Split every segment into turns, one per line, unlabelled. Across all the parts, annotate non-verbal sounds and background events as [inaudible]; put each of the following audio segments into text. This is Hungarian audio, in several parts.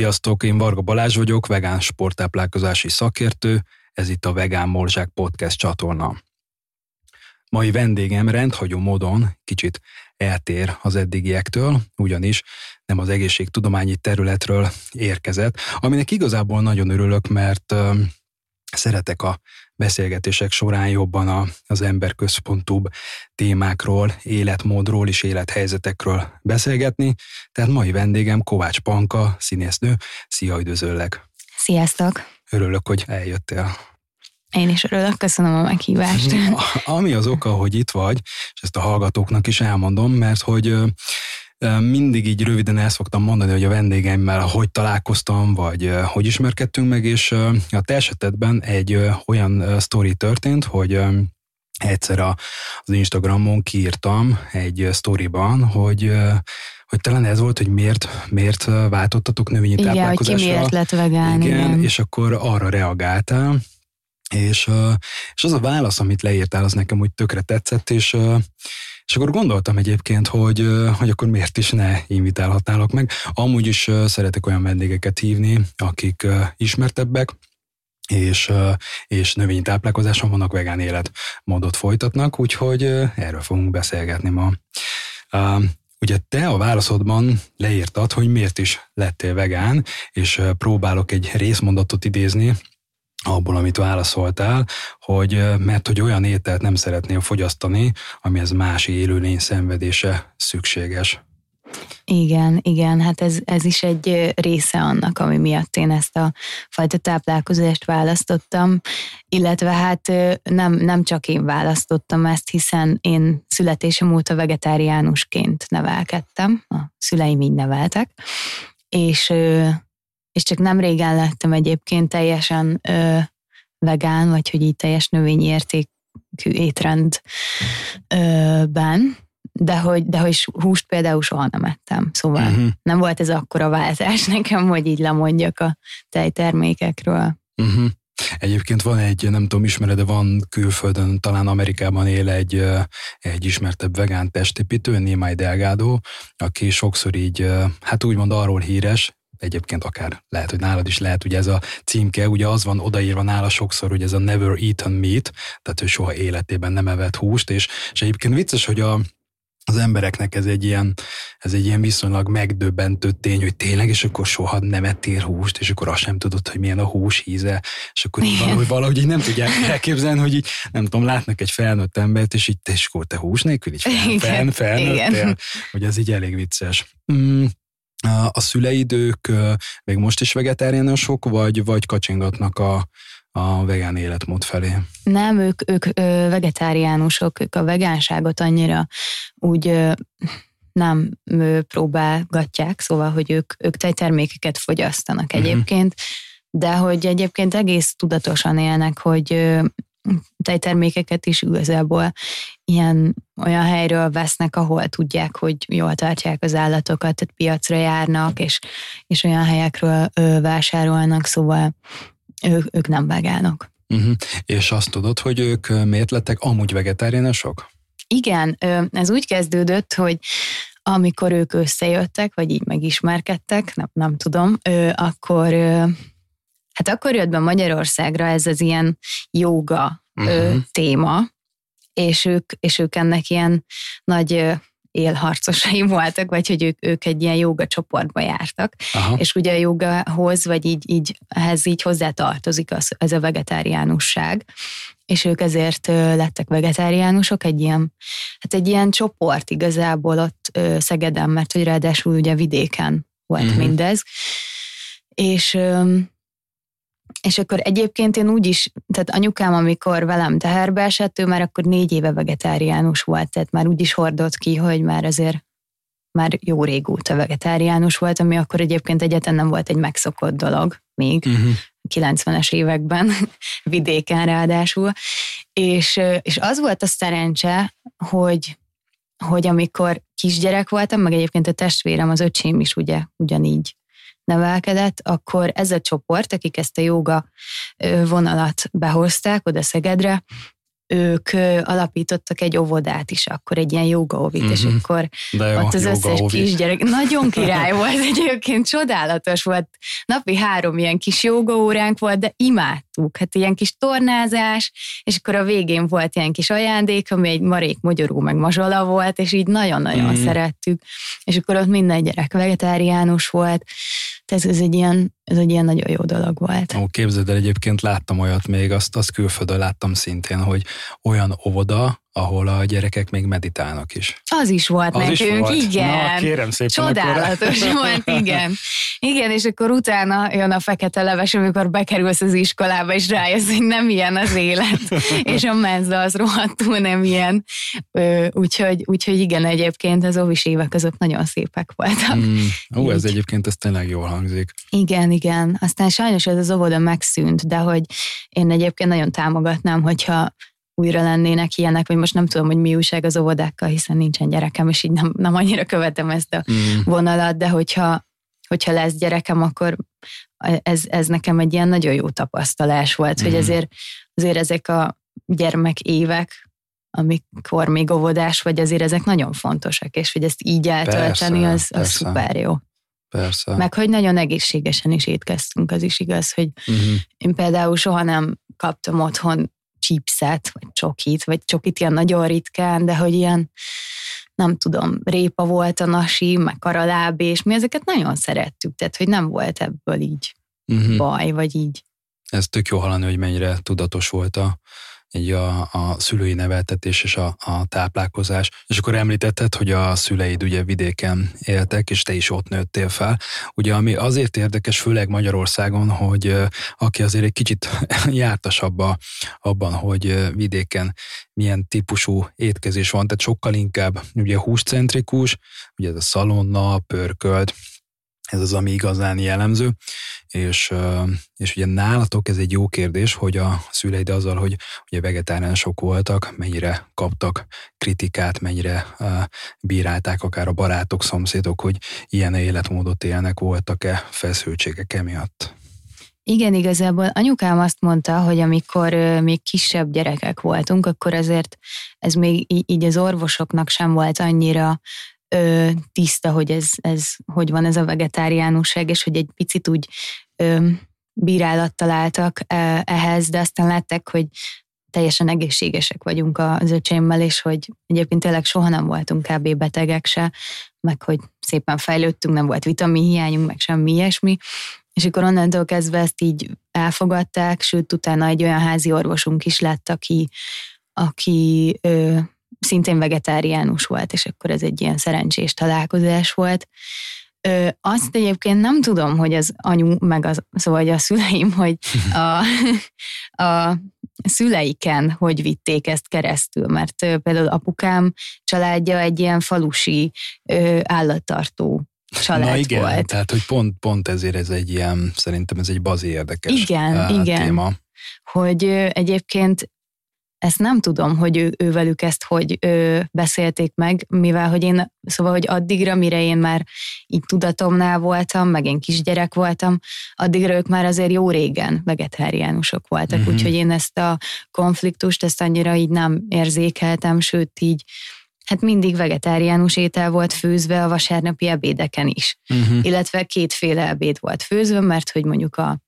Sziasztok, én Varga Balázs vagyok, vegán sporttáplálkozási szakértő, ez itt a Vegán Morzsák Podcast csatorna. Mai vendégem rendhagyó módon kicsit eltér az eddigiektől, ugyanis nem az egészségtudományi területről érkezett, aminek igazából nagyon örülök, mert szeretek a beszélgetések során jobban a, az emberközpontúbb témákról, életmódról és élethelyzetekről beszélgetni. Tehát mai vendégem Kovács Panka, színésznő. Szia, üdvözöllek!
Sziasztok!
Örülök, hogy eljöttél.
Én is örülök, köszönöm a meghívást. [laughs]
Ami az oka, hogy itt vagy, és ezt a hallgatóknak is elmondom, mert hogy mindig így röviden el szoktam mondani, hogy a vendégeimmel hogy találkoztam, vagy hogy ismerkedtünk meg, és a te esetedben egy olyan sztori történt, hogy egyszer az Instagramon kiírtam egy sztoriban, hogy hogy talán ez volt, hogy miért, miért váltottatok növényi
igen,
táplálkozásra.
Igen, hogy ki miért lett vegán.
Igen, igen, és akkor arra reagáltál, és, és az a válasz, amit leírtál, az nekem úgy tökre tetszett, és, és akkor gondoltam egyébként, hogy, hogy akkor miért is ne invitálhatnálok meg. Amúgy is szeretek olyan vendégeket hívni, akik ismertebbek, és, és növényi táplálkozáson vannak vegán életmódot folytatnak, úgyhogy erről fogunk beszélgetni ma. Ugye te a válaszodban leírtad, hogy miért is lettél vegán, és próbálok egy részmondatot idézni, abból, amit válaszoltál, hogy mert hogy olyan ételt nem szeretnél fogyasztani, amihez más élőlény szenvedése szükséges.
Igen, igen, hát ez, ez is egy része annak, ami miatt én ezt a fajta táplálkozást választottam, illetve hát nem, nem csak én választottam ezt, hiszen én születésem óta vegetáriánusként nevelkedtem, a szüleim így neveltek, és és csak nem régen lettem egyébként teljesen ö, vegán, vagy hogy így teljes növényi értékű étrendben, de hogy, de hogy húst például soha nem ettem. Szóval uh-huh. nem volt ez akkora váltás [laughs] nekem, hogy így lemondjak a tejtermékekről.
Uh-huh. Egyébként van egy, nem tudom, ismered, de van külföldön, talán Amerikában él egy, egy ismertebb vegán testépítő, Némai Delgado, aki sokszor így, hát úgymond arról híres, egyébként akár lehet, hogy nálad is lehet, ugye ez a címke, ugye az van odaírva nála sokszor, hogy ez a never eaten meat, tehát ő soha életében nem evett húst, és, és egyébként vicces, hogy a, az embereknek ez egy ilyen, ez egy ilyen viszonylag megdöbbentő tény, hogy tényleg, és akkor soha nem ettél húst, és akkor azt sem tudod, hogy milyen a hús íze, és akkor így valahogy, valahogy így nem tudják elképzelni, hogy így, nem tudom, látnak egy felnőtt embert, és így és akkor te hús nélkül így fel, fel, felnőttél, hogy ez így elég vicces. Mm, a szüleid ők még most is vegetáriánusok, vagy, vagy kacsingatnak a, a vegán életmód felé?
Nem, ők, ők vegetáriánusok, ők a vegánságot annyira úgy nem próbálgatják, szóval, hogy ők, ők tejtermékeket fogyasztanak uh-huh. egyébként, de hogy egyébként egész tudatosan élnek, hogy tejtermékeket is igazából ilyen olyan helyről vesznek, ahol tudják, hogy jól tartják az állatokat, tehát piacra járnak, és, és olyan helyekről ö, vásárolnak, szóval ő, ők nem vegánok.
Uh-huh. És azt tudod, hogy ők miért lettek amúgy vegetáriánusok?
Igen, ez úgy kezdődött, hogy amikor ők összejöttek, vagy így megismerkedtek, nem, nem tudom, akkor hát akkor jött be Magyarországra ez az ilyen joga uh-huh. téma, és ők, és ők ennek ilyen nagy élharcosai [laughs] voltak, vagy hogy ők, ők egy ilyen joga csoportba jártak, Aha. és ugye a jogahoz, vagy így, így ehhez így hozzá tartozik az, ez a vegetáriánusság, és ők ezért lettek vegetáriánusok, egy ilyen, hát egy ilyen csoport igazából ott Szegeden, mert hogy ráadásul ugye vidéken volt uh-huh. mindez, és és akkor egyébként én úgy is, tehát anyukám, amikor velem teherbe esett, ő már akkor négy éve vegetáriánus volt, tehát már úgy is hordott ki, hogy már azért már jó régóta vegetáriánus volt, ami akkor egyébként egyetlen nem volt egy megszokott dolog még, uh-huh. 90-es években, [laughs] vidéken ráadásul. És, és az volt a szerencse, hogy, hogy amikor kisgyerek voltam, meg egyébként a testvérem, az öcsém is ugye ugyanígy nevelkedett, akkor ez a csoport, akik ezt a joga vonalat behozták oda Szegedre, ők alapítottak egy óvodát is, akkor egy ilyen jogaóvit, uh-huh. és mhm. akkor
De jó,
ott az összes kisgyerek, nagyon király volt egyébként, csodálatos volt. Napi három ilyen kis jogaóránk volt, de imádtuk. Hát ilyen kis tornázás, és akkor a végén volt ilyen kis ajándék, ami egy marék magyaró meg mazsola volt, és így nagyon-nagyon uh-huh. szerettük. És akkor ott minden gyerek vegetáriánus volt, ez, ez, egy ilyen, ez egy ilyen nagyon jó dolog volt.
Ó, képzeld el, egyébként láttam olyat még, azt, azt külföldön láttam szintén, hogy olyan óvoda, ahol a gyerekek még meditálnak is.
Az is volt az nekünk, is volt. igen.
Na, kérem szépen.
Csodálatos akkor... volt, igen. Igen, és akkor utána jön a fekete leves, amikor bekerülsz az iskolába, és rájössz, hogy nem ilyen az élet, [laughs] és a menza az rohadtul nem ilyen. Úgyhogy, úgyhogy igen, egyébként az óvis évek azok nagyon szépek voltak. Mm.
Ó, ez egyébként ez tényleg jól hangzik.
Igen, igen. Aztán sajnos ez az óvoda megszűnt, de hogy én egyébként nagyon támogatnám, hogyha újra lennének ilyenek, vagy most nem tudom, hogy mi újság az óvodákkal, hiszen nincsen gyerekem, és így nem, nem annyira követem ezt a mm. vonalat, de hogyha, hogyha lesz gyerekem, akkor ez, ez nekem egy ilyen nagyon jó tapasztalás volt, mm. hogy azért, azért ezek a gyermek évek, amikor még óvodás vagy, azért ezek nagyon fontosak, és hogy ezt így eltölteni, az, az szuper jó.
Persze.
Meg hogy nagyon egészségesen is étkeztünk, az is igaz, hogy uh-huh. én például soha nem kaptam otthon chipset, vagy csokit, vagy csokit ilyen nagyon ritkán, de hogy ilyen, nem tudom, répa volt a nasi, meg karaláb, és mi ezeket nagyon szerettük, tehát hogy nem volt ebből így uh-huh. baj, vagy így.
Ez tök jó hallani, hogy mennyire tudatos volt a, így a, a szülői neveltetés és a, a táplálkozás. És akkor említetted, hogy a szüleid ugye vidéken éltek, és te is ott nőttél fel. Ugye ami azért érdekes, főleg Magyarországon, hogy aki azért egy kicsit [laughs] jártasabb abban, hogy vidéken milyen típusú étkezés van, tehát sokkal inkább ugye húscentrikus, ugye ez a szalonna, pörkölt, ez az, ami igazán jellemző, és, és ugye nálatok ez egy jó kérdés, hogy a szüleid azzal, hogy ugye vegetáriánusok voltak, mennyire kaptak kritikát, mennyire bírálták akár a barátok, szomszédok, hogy ilyen életmódot élnek, voltak-e feszültségek emiatt?
Igen, igazából anyukám azt mondta, hogy amikor még kisebb gyerekek voltunk, akkor azért ez még így az orvosoknak sem volt annyira ö, tiszta, hogy ez, ez hogy van ez a vegetáriánusság, és hogy egy picit úgy ö, bírálattal álltak ehhez, de aztán látták, hogy teljesen egészségesek vagyunk az öcsémmel, és hogy egyébként tényleg soha nem voltunk kb. betegek se, meg hogy szépen fejlődtünk, nem volt vitamin hiányunk, meg semmi ilyesmi, és akkor onnantól kezdve ezt így elfogadták, sőt, utána egy olyan házi orvosunk is lett, aki, aki ö, szintén vegetáriánus volt, és akkor ez egy ilyen szerencsés találkozás volt. Ö, azt egyébként nem tudom, hogy az anyu, meg az, szóval a szüleim, hogy a, a szüleiken hogy vitték ezt keresztül, mert ö, például apukám családja egy ilyen falusi ö, állattartó család Na
igen,
volt.
tehát hogy pont, pont ezért ez egy ilyen, szerintem ez egy bazi érdekes
igen, uh, igen.
téma.
Hogy ö, egyébként ezt nem tudom, hogy ő, ővelük ezt hogy ő, beszélték meg, mivel hogy én, szóval, hogy addigra, mire én már így tudatomnál voltam, meg én kisgyerek voltam, addigra ők már azért jó régen vegetáriánusok voltak, uh-huh. úgyhogy én ezt a konfliktust, ezt annyira így nem érzékeltem, sőt így hát mindig vegetáriánus étel volt főzve a vasárnapi ebédeken is. Uh-huh. Illetve kétféle ebéd volt főzve, mert hogy mondjuk a,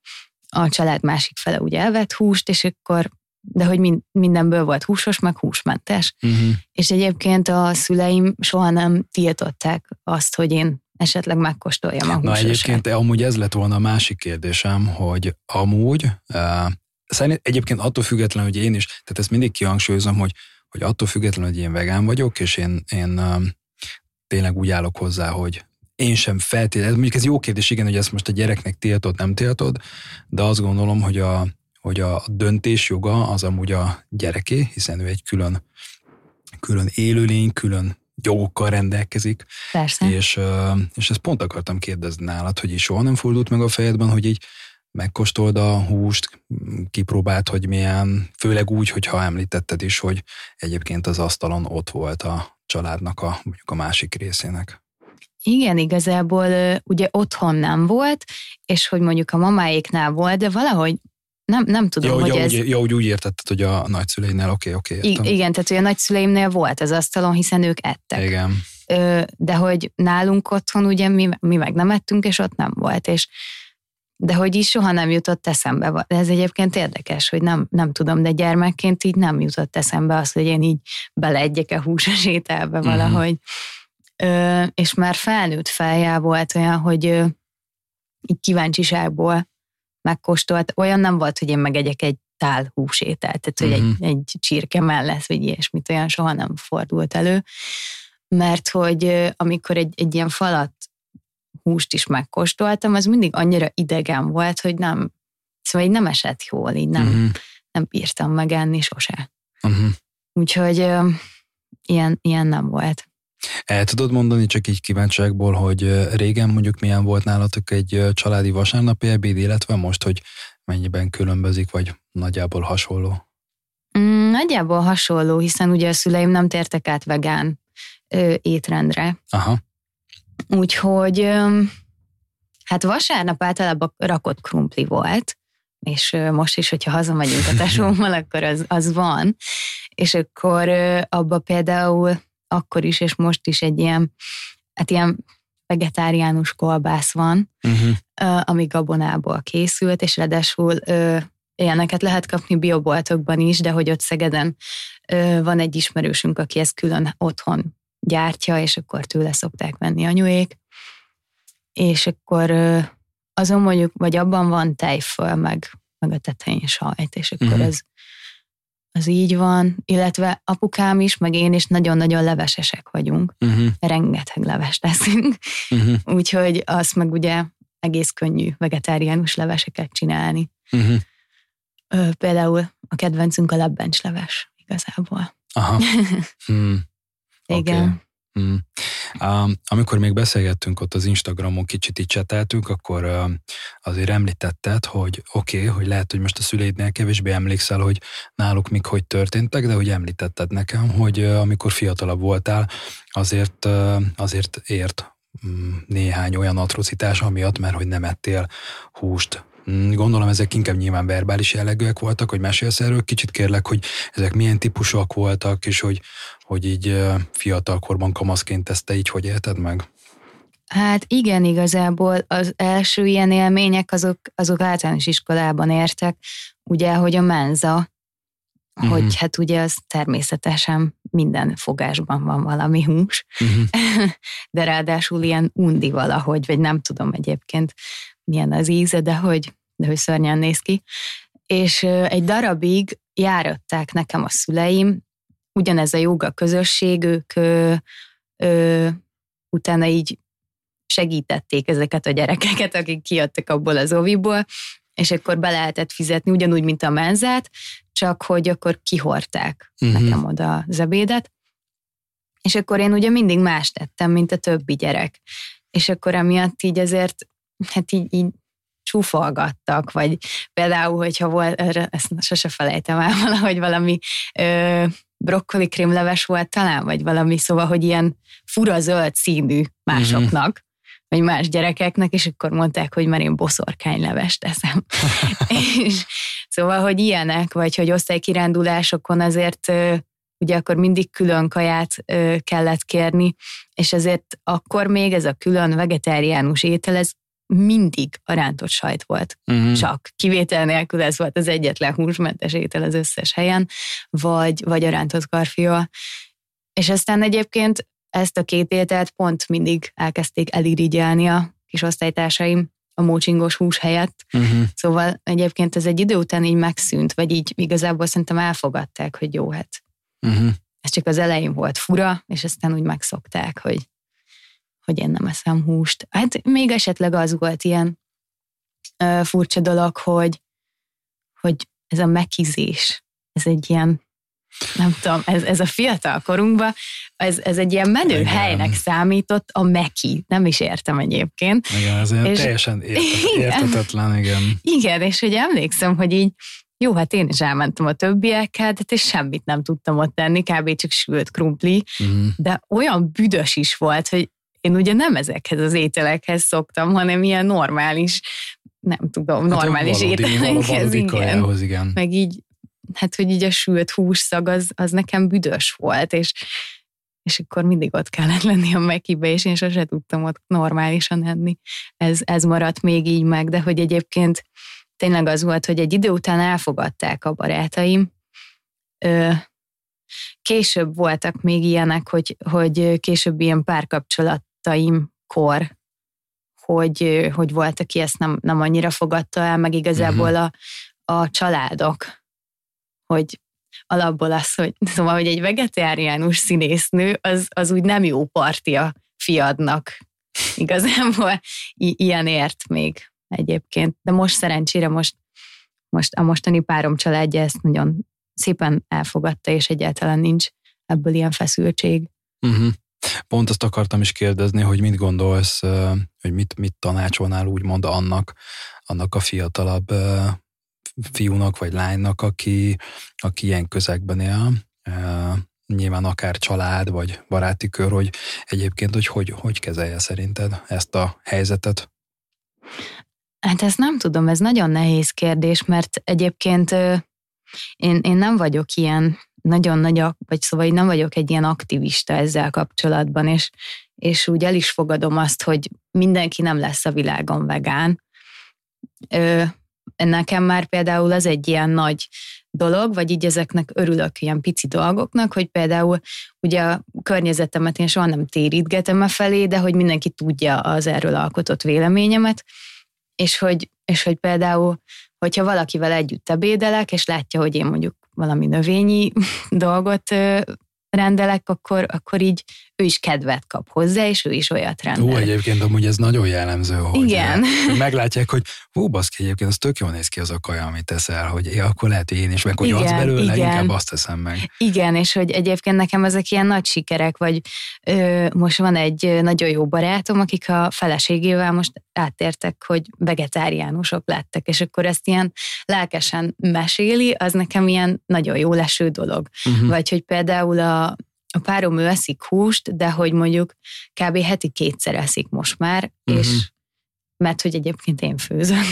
a család másik fele ugye elvett húst, és akkor de hogy mind, mindenből volt húsos, meg húsmentes. Uh-huh. És egyébként a szüleim soha nem tiltották azt, hogy én esetleg megkóstoljam a húsosat.
Na egyébként amúgy ez lett volna a másik kérdésem, hogy amúgy, uh, szerint egyébként attól függetlenül, hogy én is, tehát ezt mindig kihangsúlyozom, hogy, hogy attól függetlenül, hogy én vegán vagyok, és én, én uh, tényleg úgy állok hozzá, hogy én sem feltétlenül, mondjuk ez jó kérdés, igen, hogy ezt most a gyereknek tiltod, nem tiltod, de azt gondolom, hogy a, hogy a döntés joga az amúgy a gyereké, hiszen ő egy külön, külön élőlény, külön jogokkal rendelkezik.
Persze.
És, és ezt pont akartam kérdezni nálad, hogy is soha nem fordult meg a fejedben, hogy így megkóstold a húst, kipróbált, hogy milyen, főleg úgy, hogyha említetted is, hogy egyébként az asztalon ott volt a családnak a, mondjuk a másik részének.
Igen, igazából ugye otthon nem volt, és hogy mondjuk a mamáéknál volt, de valahogy nem, nem tudom,
ja,
hogy
ja,
ez...
Úgy, ja, úgy, úgy értetted, hogy a nagyszüleinél, oké, okay, oké,
okay, Igen, tehát hogy a nagyszüleimnél volt az asztalon, hiszen ők ettek.
Igen.
De hogy nálunk otthon ugye mi, mi meg nem ettünk, és ott nem volt, és de hogy is soha nem jutott eszembe. Ez egyébként érdekes, hogy nem, nem tudom, de gyermekként így nem jutott eszembe az, hogy én így beleegyek-e húsos ételbe uh-huh. valahogy. Ö, és már felnőtt feljel volt olyan, hogy ö, így kíváncsiságból megkóstolt. Olyan nem volt, hogy én megegyek egy tál húsételt, tehát hogy uh-huh. egy, mhm. egy csirke mellett, vagy ilyesmit, olyan soha nem fordult elő. Mert hogy amikor egy, egy ilyen falat húst is megkóstoltam, az mindig annyira idegen volt, hogy nem, szóval így nem esett jól, így nem, uh-huh. nem bírtam megenni sose. Uh-huh. Úgyhogy ilyen, ilyen nem volt.
El tudod mondani csak így kíváncsiságból, hogy régen mondjuk milyen volt nálatok egy családi vasárnapi ebéd, illetve most, hogy mennyiben különbözik, vagy nagyjából hasonló?
Mm, nagyjából hasonló, hiszen ugye a szüleim nem tértek át vegán ö, étrendre.
Aha.
Úgyhogy hát vasárnap általában rakott krumpli volt, és most is, hogyha hazamegyünk a [laughs] tesómmal, akkor az, az van. És akkor abba például akkor is, és most is egy ilyen, hát ilyen vegetáriánus kolbász van, uh-huh. ami gabonából készült, és ráadásul ilyeneket lehet kapni bioboltokban is, de hogy ott Szegeden van egy ismerősünk, aki ezt külön otthon gyártja, és akkor tőle szokták venni anyuék. És akkor azon mondjuk, vagy abban van tejföl, meg, meg a tetején sajt, és akkor uh-huh. az, az így van, illetve apukám is, meg én is nagyon-nagyon levesesek vagyunk. Uh-huh. Rengeteg leves teszünk. Uh-huh. [laughs] Úgyhogy azt meg ugye egész könnyű vegetáriánus leveseket csinálni. Uh-huh. Például a kedvencünk a lebbencs leves igazából.
Aha. [laughs] Hmm.
Igen. Okay.
Hmm. Amikor még beszélgettünk ott az Instagramon, kicsit így cseteltünk, akkor azért említetted, hogy oké, okay, hogy lehet, hogy most a szüleidnél kevésbé emlékszel, hogy náluk mik hogy történtek, de hogy említetted nekem, hogy amikor fiatalabb voltál, azért, azért ért néhány olyan atrocitás amiatt, mert hogy nem ettél húst, gondolom ezek inkább nyilván verbális jellegűek voltak, hogy mesélsz erről, kicsit kérlek, hogy ezek milyen típusok voltak, és hogy, hogy így fiatalkorban kamaszként ezt te így hogy élted meg?
Hát igen, igazából az első ilyen élmények azok, azok általános iskolában értek, ugye, hogy a menza, uh-huh. hogy hát ugye az természetesen minden fogásban van valami hús, uh-huh. [laughs] de ráadásul ilyen undi valahogy, vagy nem tudom egyébként, milyen az íze, de hogy, de hogy szörnyen néz ki. És egy darabig járatták nekem a szüleim, ugyanez a joga közösség, ők ö, ö, utána így segítették ezeket a gyerekeket, akik kijöttek abból az oviból, és akkor be lehetett fizetni, ugyanúgy, mint a menzát, csak hogy akkor kihorták uh-huh. nekem oda az ebédet. És akkor én ugye mindig más tettem, mint a többi gyerek. És akkor emiatt így azért hát így, így csúfolgattak, vagy például, hogyha volt, ezt sose felejtem el, [laughs] valahogy valami ö, brokkoli krémleves volt talán, vagy valami, szóval, hogy ilyen fura zöld színű másoknak, mm-hmm. vagy más gyerekeknek, és akkor mondták, hogy már én boszorkánylevest teszem. [laughs] és szóval, hogy ilyenek, vagy hogy osztálykirándulásokon azért ugye akkor mindig külön kaját kellett kérni, és ezért akkor még ez a külön vegetáriánus étel, ez mindig a rántott sajt volt. Uh-huh. Csak kivétel nélkül ez volt az egyetlen húsmentes étel az összes helyen, vagy, vagy a rántott karfiol. És aztán egyébként ezt a két ételt pont mindig elkezdték elirigyelni a kis osztálytársaim a mócsingos hús helyett. Uh-huh. Szóval egyébként ez egy idő után így megszűnt, vagy így igazából szerintem elfogadták, hogy jó, hát uh-huh. ez csak az elején volt fura, és aztán úgy megszokták, hogy hogy én nem eszem húst. Hát még esetleg az volt ilyen ö, furcsa dolog, hogy, hogy ez a mekizés, ez egy ilyen, nem tudom, ez, ez a fiatal korunkban, ez, ez egy ilyen menő igen. helynek számított a meki. Nem is értem egyébként.
Igen, ez és, teljesen [laughs] értet, értetetlen, igen.
Igen, és hogy emlékszem, hogy így jó, hát én is elmentem a többiekkel, hát és semmit nem tudtam ott tenni, kb. csak sült krumpli, mm. de olyan büdös is volt, hogy én ugye nem ezekhez az ételekhez szoktam, hanem ilyen normális nem tudom, hát normális
ételekhez, igen. igen.
Meg így, hát hogy így a sült hússzag az, az nekem büdös volt, és, és akkor mindig ott kellett lenni a mekibe, és én sose tudtam ott normálisan enni. Ez, ez maradt még így meg, de hogy egyébként tényleg az volt, hogy egy idő után elfogadták a barátaim. Később voltak még ilyenek, hogy, hogy később ilyen párkapcsolataimkor, hogy, hogy volt, aki ezt nem, nem annyira fogadta el, meg igazából uh-huh. a, a családok, hogy alapból az, hogy [laughs] szóval, hogy egy vegetáriánus színésznő, az, az úgy nem jó partia fiadnak. Igazából I- ilyen ért még egyébként. De most szerencsére most, most a mostani párom családja ezt nagyon szépen elfogadta, és egyáltalán nincs ebből ilyen feszültség.
Uh-huh. Pont azt akartam is kérdezni, hogy mit gondolsz, hogy mit, mit tanácsolnál úgymond annak, annak a fiatalabb fiúnak vagy lánynak, aki, aki ilyen közegben él, nyilván akár család vagy baráti kör, hogy egyébként, hogy hogy, hogy kezelje szerinted ezt a helyzetet?
Hát ezt nem tudom, ez nagyon nehéz kérdés, mert egyébként én, én nem vagyok ilyen nagyon nagy, vagy szóval én nem vagyok egy ilyen aktivista ezzel kapcsolatban, és, és úgy el is fogadom azt, hogy mindenki nem lesz a világon vegán. Ö, nekem már például az egy ilyen nagy dolog, vagy így ezeknek örülök ilyen pici dolgoknak, hogy például ugye a környezetemet én soha nem térítgetem a felé, de hogy mindenki tudja az erről alkotott véleményemet, és hogy, és hogy például, hogyha valakivel együtt ebédelek, és látja, hogy én mondjuk valami növényi [laughs] dolgot rendelek, akkor, akkor így ő is kedvet kap hozzá, és ő is olyat rendel.
Ó, egyébként amúgy ez nagyon jellemző, hogy
Igen.
meglátják, hogy hú, baszki, egyébként az tök jól néz ki az a kaja, amit teszel, hogy ja, akkor lehet, hogy én is meg, hogy igen, az belőle, igen. inkább azt teszem meg.
Igen, és hogy egyébként nekem ezek ilyen nagy sikerek, vagy ö, most van egy nagyon jó barátom, akik a feleségével most áttértek, hogy vegetáriánusok lettek, és akkor ezt ilyen lelkesen meséli, az nekem ilyen nagyon jó leső dolog. Uh-huh. Vagy hogy például a a párom ő eszik húst, de hogy mondjuk kb. heti kétszer eszik most már, uh-huh. és mert hogy egyébként én főzök.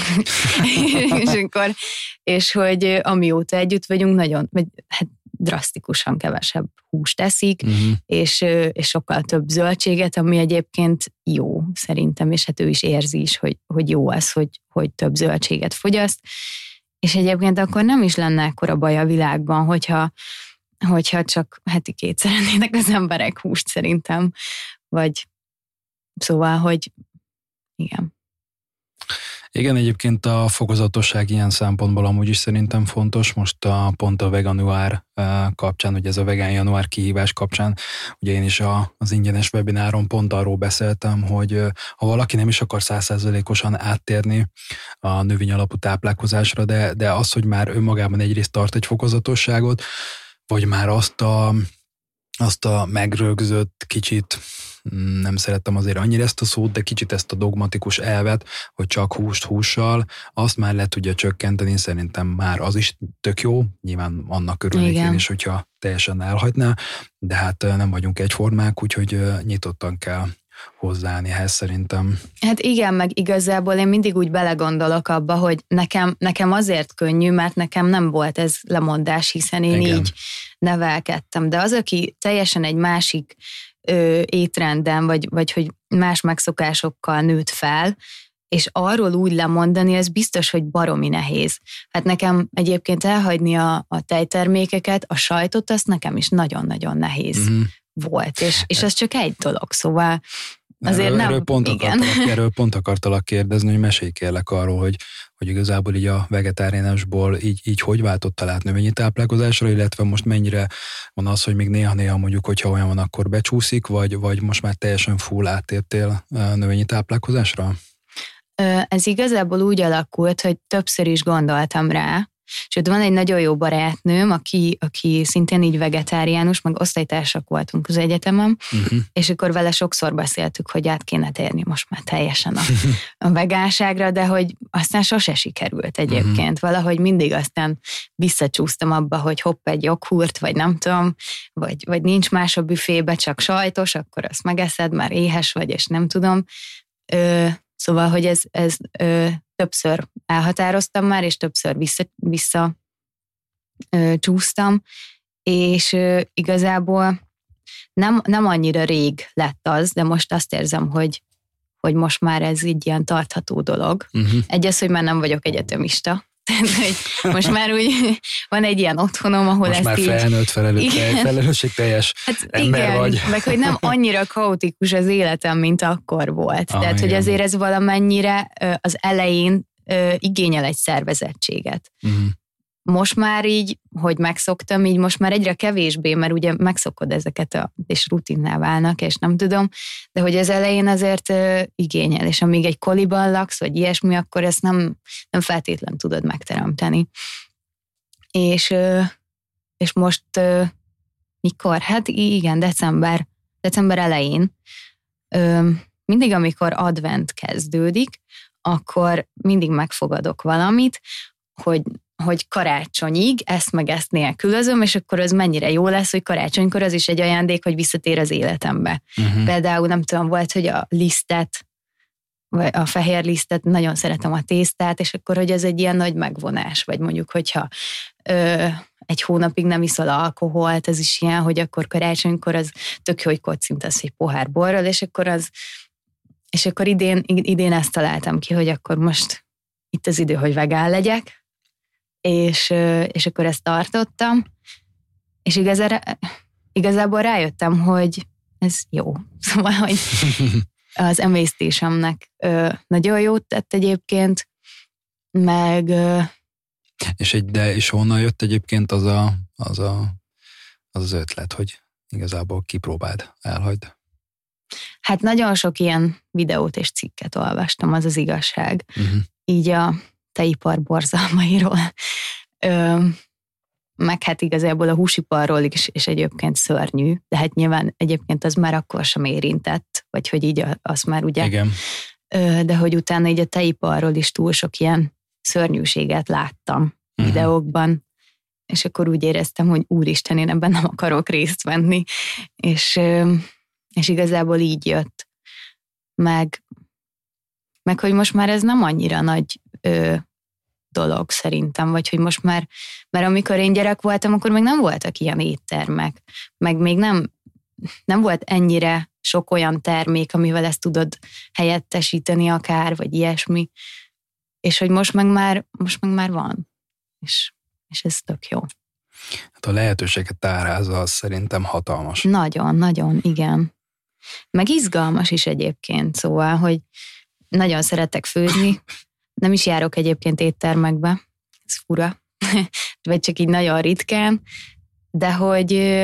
[laughs] és, akkor, és hogy amióta együtt vagyunk, nagyon, vagy hát drasztikusan kevesebb húst eszik, uh-huh. és, és sokkal több zöldséget, ami egyébként jó szerintem, és hát ő is érzi is, hogy, hogy jó az, hogy, hogy több zöldséget fogyaszt. És egyébként akkor nem is lenne ekkora baj a világban, hogyha hogyha csak heti kétszer ennének az emberek húst szerintem, vagy szóval, hogy igen.
Igen, egyébként a fokozatosság ilyen szempontból amúgy is szerintem fontos. Most a, pont a veganuár kapcsán, ugye ez a vegán január kihívás kapcsán, ugye én is a, az ingyenes webináron pont arról beszéltem, hogy ha valaki nem is akar százszerzelékosan áttérni a növény alapú táplálkozásra, de, de az, hogy már önmagában egyrészt tart egy fokozatosságot, vagy már azt a, azt a megrögzött kicsit, mm, nem szerettem azért annyira ezt a szót, de kicsit ezt a dogmatikus elvet, hogy csak húst hússal, azt már le tudja csökkenteni, szerintem már az is tök jó, nyilván annak örülnék én is, hogyha teljesen elhagyná, de hát nem vagyunk egyformák, úgyhogy nyitottan kell hozzáállni ehhez szerintem.
Hát igen, meg igazából én mindig úgy belegondolok abba, hogy nekem, nekem azért könnyű, mert nekem nem volt ez lemondás, hiszen én igen. így nevelkedtem. De az, aki teljesen egy másik ö, étrenden, vagy, vagy hogy más megszokásokkal nőtt fel, és arról úgy lemondani, ez biztos, hogy baromi nehéz. Hát nekem egyébként elhagyni a, a tejtermékeket, a sajtot, azt nekem is nagyon-nagyon nehéz. Mm volt, és, és ez csak egy dolog, szóval azért erről, nem,
erről pont igen. Akartalak, erről pont akartalak kérdezni, hogy mesélj kérlek arról, hogy, hogy igazából így a vegetáriánusból így, így hogy váltotta át növényi táplálkozásra, illetve most mennyire van az, hogy még néha-néha mondjuk, hogyha olyan van, akkor becsúszik, vagy, vagy most már teljesen full átértél növényi táplálkozásra?
Ez igazából úgy alakult, hogy többször is gondoltam rá, Sőt, van egy nagyon jó barátnőm, aki, aki szintén így vegetáriánus, meg osztálytársak voltunk az egyetemem, uh-huh. és akkor vele sokszor beszéltük, hogy át kéne térni most már teljesen a, a vegánságra, de hogy aztán sose sikerült egyébként. Uh-huh. Valahogy mindig aztán visszacsúsztam abba, hogy hopp egy joghurt, vagy nem tudom, vagy, vagy nincs más a büfébe, csak sajtos, akkor azt megeszed, már éhes vagy, és nem tudom. Ö, szóval, hogy ez, ez ö, többször elhatároztam már, és többször vissza, vissza ö, csúsztam, és ö, igazából nem, nem annyira rég lett az, de most azt érzem, hogy, hogy most már ez egy ilyen tartható dolog. Uh-huh. Egy az, hogy már nem vagyok egyetemista, hogy most már úgy van egy ilyen otthonom, ahol
most
ezt
már
így...
felnőtt felelősség teljes hát ember igen, vagy.
meg hogy nem annyira kaotikus az életem, mint akkor volt. Ah, Tehát, igen. hogy azért ez valamennyire az elején igényel egy szervezettséget. Uh-huh most már így, hogy megszoktam, így most már egyre kevésbé, mert ugye megszokod ezeket, a, és rutinná válnak, és nem tudom, de hogy az elején azért uh, igényel, és amíg egy koliban laksz, vagy ilyesmi, akkor ezt nem, nem feltétlen tudod megteremteni. És, és most mikor? Hát igen, december, december elején. Mindig, amikor advent kezdődik, akkor mindig megfogadok valamit, hogy hogy karácsonyig ezt meg ezt nélkülözöm, és akkor az mennyire jó lesz, hogy karácsonykor az is egy ajándék, hogy visszatér az életembe. Uh-huh. Például nem tudom, volt, hogy a lisztet, vagy a fehér lisztet, nagyon szeretem a tésztát, és akkor, hogy ez egy ilyen nagy megvonás, vagy mondjuk, hogyha ö, egy hónapig nem iszol alkoholt, ez is ilyen, hogy akkor karácsonykor az tök jó, hogy kocintasz egy pohár borral, és akkor az, és akkor idén, idén ezt találtam ki, hogy akkor most itt az idő, hogy vegán legyek, és, és akkor ezt tartottam, és igazából, igazából rájöttem, hogy ez jó. [laughs] Szóval, hogy az emésztésemnek nagyon jót tett egyébként, meg...
És, egy, de, és honnan jött egyébként az a, az, a, az, az ötlet, hogy igazából kipróbáld, elhagyd?
Hát nagyon sok ilyen videót és cikket olvastam, az az igazság. Uh-huh. Így a teipar borzalmairól, Ö, meg hát igazából a húsiparról is, és egyébként szörnyű, de hát nyilván egyébként az már akkor sem érintett, vagy hogy így az már ugye.
Igen.
Ö, de hogy utána így a teiparról is túl sok ilyen szörnyűséget láttam uh-huh. videókban, és akkor úgy éreztem, hogy úristen, én ebben nem akarok részt venni, és, és igazából így jött. Meg, meg hogy most már ez nem annyira nagy ö, dolog szerintem, vagy hogy most már, mert amikor én gyerek voltam, akkor még nem voltak ilyen éttermek, meg még nem, nem volt ennyire sok olyan termék, amivel ezt tudod helyettesíteni akár, vagy ilyesmi, és hogy most meg már, most meg már van, és, és ez tök jó.
Hát a lehetőséget tárázza, az szerintem hatalmas.
Nagyon, nagyon, igen. Meg izgalmas is egyébként, szóval, hogy nagyon szeretek főzni, [laughs] nem is járok egyébként éttermekbe, ez fura, [laughs] vagy csak így nagyon ritkán, de hogy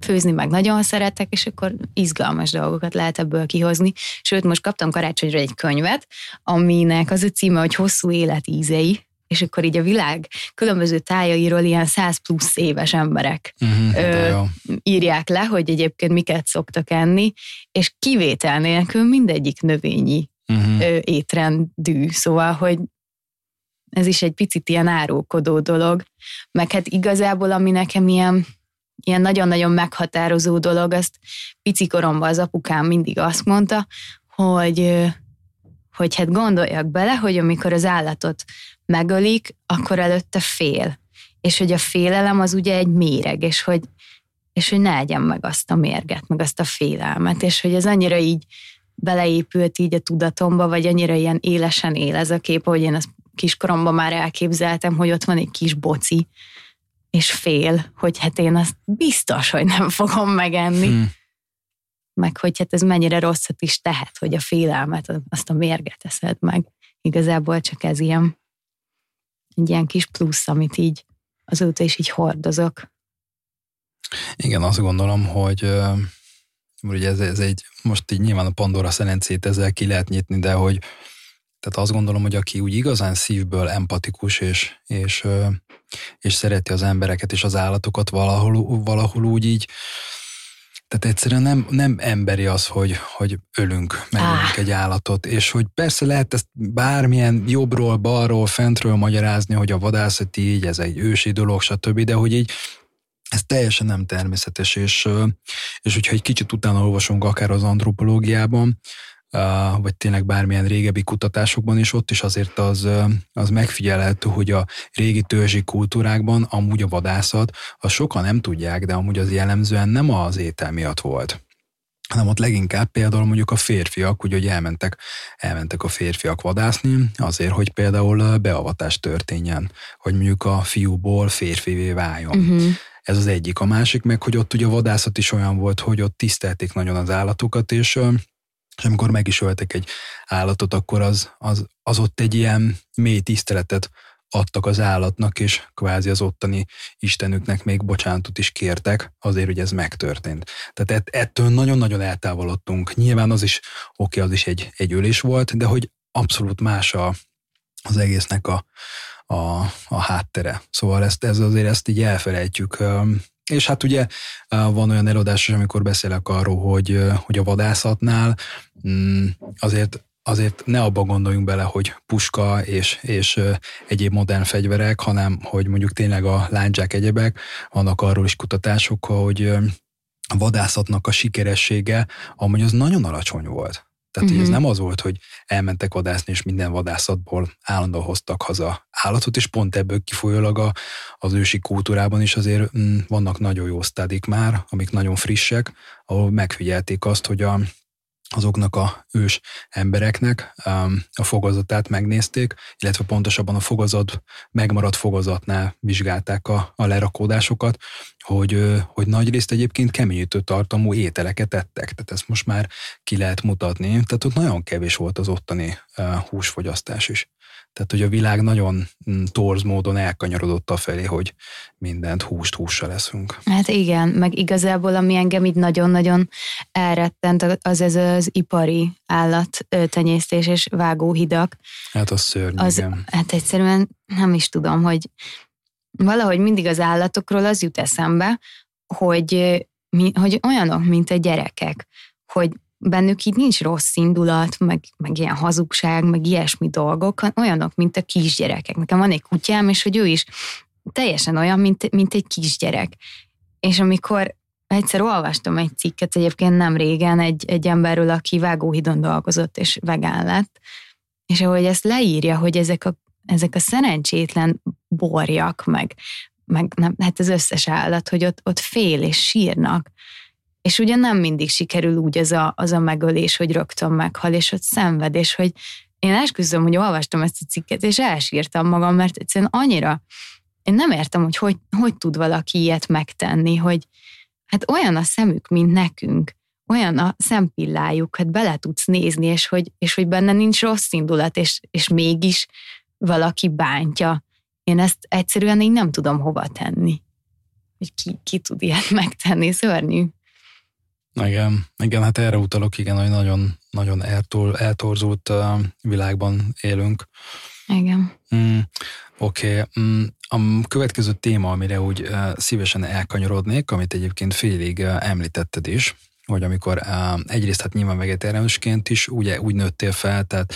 főzni meg nagyon szeretek, és akkor izgalmas dolgokat lehet ebből kihozni. Sőt, most kaptam karácsonyra egy könyvet, aminek az a címe, hogy Hosszú élet ízei, és akkor így a világ különböző tájairól ilyen száz plusz éves emberek uh-huh, ö, írják le, hogy egyébként miket szoktak enni, és kivétel nélkül mindegyik növényi uh-huh. étrendű, szóval, hogy ez is egy picit ilyen árulkodó dolog, meg hát igazából, ami nekem ilyen, ilyen nagyon-nagyon meghatározó dolog, azt pici koromban az apukám mindig azt mondta, hogy, hogy hát gondoljak bele, hogy amikor az állatot megölik, akkor előtte fél. És hogy a félelem az ugye egy méreg, és hogy, és hogy ne egyen meg azt a mérget, meg azt a félelmet, és hogy ez annyira így beleépült így a tudatomba, vagy annyira ilyen élesen él ez a kép, hogy én ezt kiskoromban már elképzeltem, hogy ott van egy kis boci, és fél, hogy hát én azt biztos, hogy nem fogom megenni. Hmm. Meg hogy hát ez mennyire rosszat is tehet, hogy a félelmet, azt a mérget eszed meg. Igazából csak ez ilyen, egy ilyen kis plusz, amit így azóta is így hordozok.
Igen, azt gondolom, hogy ugye ez, ez egy, most így nyilván a Pandora szelencét ezzel ki lehet nyitni, de hogy tehát azt gondolom, hogy aki úgy igazán szívből empatikus, és, és, és szereti az embereket és az állatokat valahol, valahol úgy így, tehát egyszerűen nem, nem emberi az, hogy, hogy ölünk, megölünk ah. egy állatot, és hogy persze lehet ezt bármilyen jobbról, balról, fentről magyarázni, hogy a vadászat így, ez egy ősi dolog, stb., de hogy így ez teljesen nem természetes, és, és hogyha egy kicsit utána olvasunk akár az antropológiában, vagy tényleg bármilyen régebbi kutatásokban is, ott is azért az, az megfigyelhető, hogy a régi törzsi kultúrákban amúgy a vadászat, az sokan nem tudják, de amúgy az jellemzően nem az étel miatt volt hanem ott leginkább például mondjuk a férfiak, ugye, hogy elmentek, elmentek a férfiak vadászni, azért, hogy például beavatás történjen, hogy mondjuk a fiúból férfivé váljon. Uh-huh. Ez az egyik. A másik meg, hogy ott ugye a vadászat is olyan volt, hogy ott tisztelték nagyon az állatokat, és és amikor meg is öltek egy állatot, akkor az, az, az ott egy ilyen mély tiszteletet adtak az állatnak, és kvázi az ottani istenüknek még bocsánatot is kértek, azért, hogy ez megtörtént. Tehát ettől nagyon-nagyon eltávolodtunk. Nyilván az is, oké, az is egy, egy ölés volt, de hogy abszolút más a, az egésznek a, a, a háttere. Szóval ezt, ez azért ezt így elfelejtjük. És hát ugye van olyan előadás is, amikor beszélek arról, hogy, hogy a vadászatnál mm, azért azért ne abba gondoljunk bele, hogy puska és, és egyéb modern fegyverek, hanem hogy mondjuk tényleg a láncsák egyebek, vannak arról is kutatások, hogy a vadászatnak a sikeressége amúgy az nagyon alacsony volt. Tehát uh-huh. ez mhm. nem az volt, hogy elmentek vadászni, és minden vadászatból állandóan hoztak haza állatot, és pont ebből kifolyólag a, az ősi kultúrában is azért mm, vannak nagyon jó sztádik már, amik nagyon frissek, ahol megfigyelték azt, hogy a, azoknak a ős embereknek um, a fogazatát megnézték, illetve pontosabban a fogazat, megmaradt fogazatnál vizsgálták a, a lerakódásokat, hogy, hogy nagyrészt egyébként keményítő tartalmú ételeket ettek. Tehát ezt most már ki lehet mutatni. Tehát ott nagyon kevés volt az ottani húsfogyasztás is. Tehát, hogy a világ nagyon mm, torz módon elkanyarodott a felé, hogy mindent húst hússal leszünk.
Hát igen, meg igazából ami engem így nagyon-nagyon elrettent, az ez az ipari állattenyésztés és vágóhidak.
Hát az szörnyű, az, igen.
Hát egyszerűen nem is tudom, hogy valahogy mindig az állatokról az jut eszembe, hogy, mi, hogy olyanok, mint a gyerekek, hogy bennük így nincs rossz indulat, meg, meg ilyen hazugság, meg ilyesmi dolgok, olyanok, mint a kisgyerekek. Nekem van egy kutyám, és hogy ő is teljesen olyan, mint, mint egy kisgyerek. És amikor egyszer olvastam egy cikket egyébként nem régen egy, egy emberről, aki vágóhidon dolgozott, és vegán lett, és ahogy ezt leírja, hogy ezek a, ezek a szerencsétlen borjak, meg, meg nem, hát az összes állat, hogy ott, ott fél és sírnak, és ugye nem mindig sikerül úgy az a, az a megölés, hogy rögtön meghal, és hogy szenved, és hogy én esküszöm, hogy olvastam ezt a cikket, és elsírtam magam, mert egyszerűen annyira, én nem értem, hogy hogy, hogy tud valaki ilyet megtenni, hogy hát olyan a szemük, mint nekünk, olyan a szempillájuk, hát bele tudsz nézni, és hogy, és hogy benne nincs rossz indulat, és, és mégis valaki bántja. Én ezt egyszerűen így nem tudom hova tenni. Hogy ki, ki tud ilyet [laughs] megtenni, szörnyű.
Igen, igen, hát erre utalok, igen, hogy nagyon, nagyon eltor, eltorzult világban élünk.
Igen.
Mm, Oké, okay. mm, a következő téma, amire úgy szívesen elkanyarodnék, amit egyébként félig említetted is, hogy amikor egyrészt hát nyilván vegetariánusként is ugye úgy nőttél fel, tehát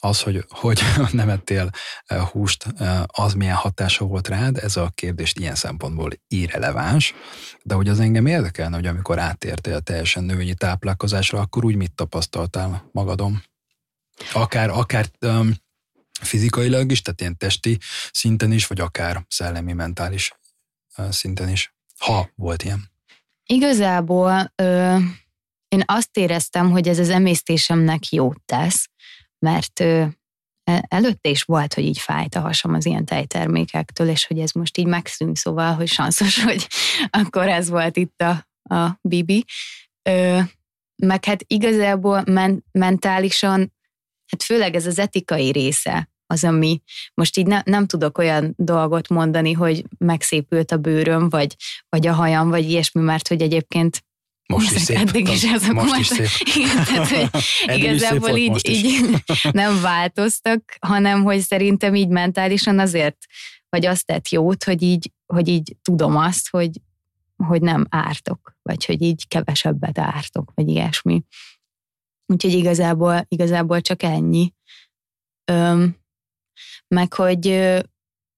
az, hogy, hogy [laughs] nem ettél eh, húst, eh, az milyen hatása volt rád, ez a kérdést ilyen szempontból irreleváns, de hogy az engem érdekelne, hogy amikor átértél teljesen növényi táplálkozásra, akkor úgy mit tapasztaltál magadon? Akár, akár um, fizikailag is, tehát ilyen testi szinten is, vagy akár szellemi, mentális uh, szinten is, ha volt ilyen.
Igazából ö, én azt éreztem, hogy ez az emésztésemnek jót tesz, mert e, előtte is volt, hogy így fájt a hasam az ilyen tejtermékektől, és hogy ez most így megszűnt, szóval, hogy sanszos, [laughs] hogy akkor ez volt itt a, a Bibi. Ö, meg hát igazából men, mentálisan, hát főleg ez az etikai része az, ami most így ne, nem tudok olyan dolgot mondani, hogy megszépült a bőröm, vagy, vagy a hajam, vagy ilyesmi, mert hogy egyébként
most is szép. Eddig is azok most is szép.
Igen, tehát, hogy [laughs] igazából így, így [laughs] nem változtak, hanem hogy szerintem így mentálisan azért, vagy azt tett jót, hogy így, hogy így tudom azt, hogy, hogy nem ártok, vagy hogy így kevesebbet ártok, vagy ilyesmi. Úgyhogy igazából, igazából csak ennyi. Öm, meg hogy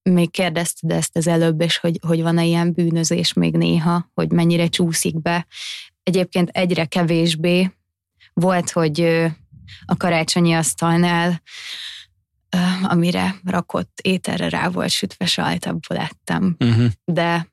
még kérdezted ezt az előbb, és hogy, hogy van-e ilyen bűnözés még néha, hogy mennyire csúszik be egyébként egyre kevésbé. Volt, hogy a karácsonyi asztalnál, amire rakott ételre rá volt sütve sajt, abból ettem. Uh-huh. De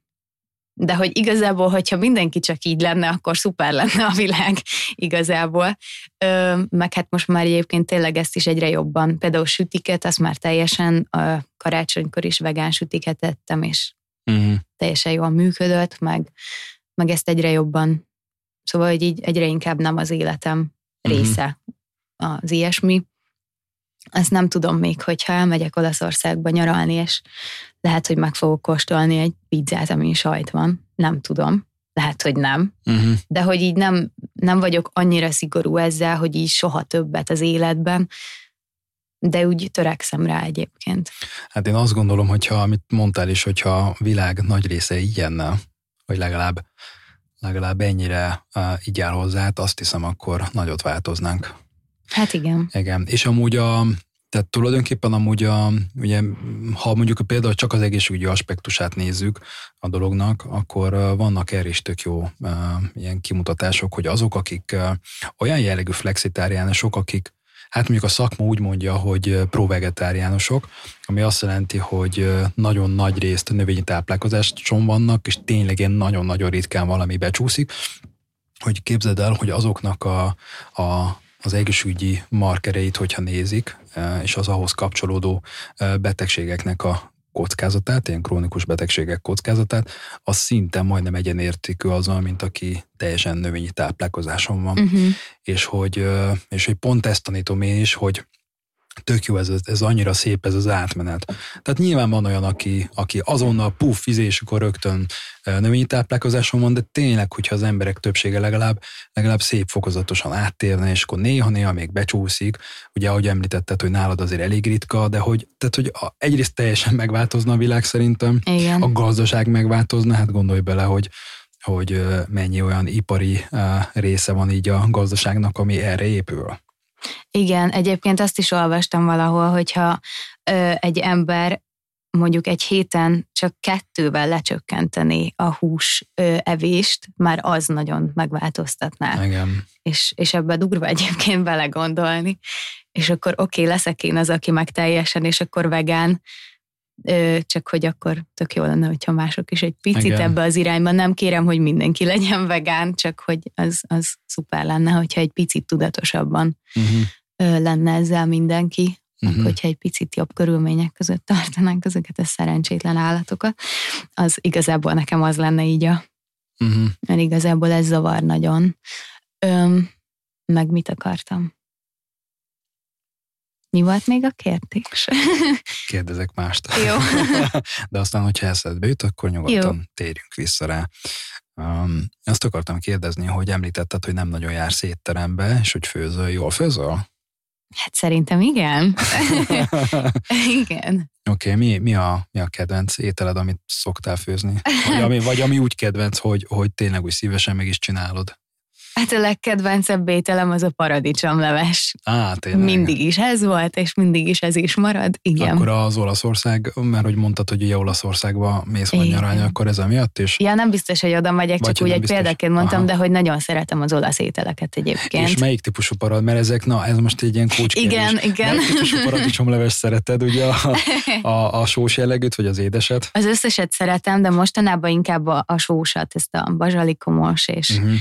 de hogy igazából, hogyha mindenki csak így lenne, akkor szuper lenne a világ igazából. Ö, meg hát most már egyébként tényleg ezt is egyre jobban. Például sütiket, azt már teljesen a karácsonykor is vegán sütiket ettem, és uh-huh. teljesen jól működött, meg, meg ezt egyre jobban. Szóval, hogy így egyre inkább nem az életem része uh-huh. az ilyesmi. Azt nem tudom még, hogyha elmegyek Olaszországba nyaralni, és lehet, hogy meg fogok kóstolni egy pizzát, amin sajt van. Nem tudom. Lehet, hogy nem. Uh-huh. De hogy így nem, nem vagyok annyira szigorú ezzel, hogy így soha többet az életben, de úgy törekszem rá egyébként.
Hát én azt gondolom, hogyha, amit mondtál is, hogyha a világ nagy része ilyenne, hogy legalább, legalább ennyire uh, így áll hozzá, hát azt hiszem, akkor nagyot változnánk.
Hát igen.
Igen, és amúgy a, tehát tulajdonképpen amúgy, a, ugye, ha mondjuk például csak az egészségügyi aspektusát nézzük a dolognak, akkor vannak erre is tök jó ilyen kimutatások, hogy azok, akik olyan jellegű flexitáriánusok, akik Hát mondjuk a szakma úgy mondja, hogy pro-vegetáriánusok, ami azt jelenti, hogy nagyon nagy részt növényi táplálkozáson vannak, és tényleg ilyen nagyon-nagyon ritkán valami becsúszik, hogy képzeld el, hogy azoknak a, a az egészségügyi markereit, hogyha nézik, és az ahhoz kapcsolódó betegségeknek a kockázatát, ilyen krónikus betegségek kockázatát, az szinte majdnem egyenértékű azzal, mint aki teljesen növényi táplálkozáson van. Uh-huh. És, hogy, és hogy pont ezt tanítom én is, hogy tök jó, ez, ez annyira szép ez az átmenet. Tehát nyilván van olyan, aki, aki azonnal puff, fizéskor rögtön növényi táplálkozáson van, de tényleg, hogyha az emberek többsége legalább, legalább szép fokozatosan áttérne, és akkor néha-néha még becsúszik, ugye ahogy említetted, hogy nálad azért elég ritka, de hogy, tehát, hogy egyrészt teljesen megváltozna a világ szerintem,
Igen.
a gazdaság megváltozna, hát gondolj bele, hogy hogy mennyi olyan ipari része van így a gazdaságnak, ami erre épül.
Igen, egyébként azt is olvastam valahol, hogyha ö, egy ember mondjuk egy héten csak kettővel lecsökkenteni a hús ö, evést, már az nagyon megváltoztatná.
Igen.
És, és ebbe durva egyébként belegondolni. És akkor oké, okay, leszek én az, aki meg teljesen, és akkor vegán, csak hogy akkor tök jó lenne, hogyha mások is egy picit Igen. ebbe az irányba. Nem kérem, hogy mindenki legyen vegán, csak hogy az, az szuper lenne, hogyha egy picit tudatosabban uh-huh. lenne ezzel mindenki, uh-huh. hogyha egy picit jobb körülmények között tartanánk ezeket a szerencsétlen állatokat. Az igazából nekem az lenne így a, uh-huh. mert igazából ez zavar nagyon. Öm, meg mit akartam? Mi volt még a kérdés? [laughs]
Kérdezek mást.
Jó. [laughs]
De aztán, hogyha eszedbe jut, akkor nyugodtan Jó. térjünk vissza rá. Um, azt akartam kérdezni, hogy említetted, hogy nem nagyon jársz étterembe, és hogy főzöl. Jól főzöl?
Hát szerintem igen. [laughs] igen.
Oké, okay, mi, mi, a, mi a kedvenc ételed, amit szoktál főzni? Vagy ami, vagy ami úgy kedvenc, hogy, hogy tényleg úgy szívesen meg is csinálod?
Hát a legkedvencebb ételem az a paradicsomleves.
Á, tényleg.
Mindig is ez volt, és mindig is ez is marad, igen.
Akkor az Olaszország, mert hogy mondtad, hogy ugye Olaszországba mész majd nyaralni, akkor ez miatt is?
Ja, nem biztos, hogy oda megyek, Vagy csak úgy egy biztos. példaként mondtam, Aha. de hogy nagyon szeretem az olasz ételeket egyébként.
És melyik típusú parad, mert ezek, na ez most egy ilyen kulcs
Igen, igen.
Melyik típusú paradicsomleves szereted, ugye a, a, a sós jellegűt, vagy az édeset?
Az összeset szeretem, de mostanában inkább a, a sósat, ezt a bazsalikomos és uh-huh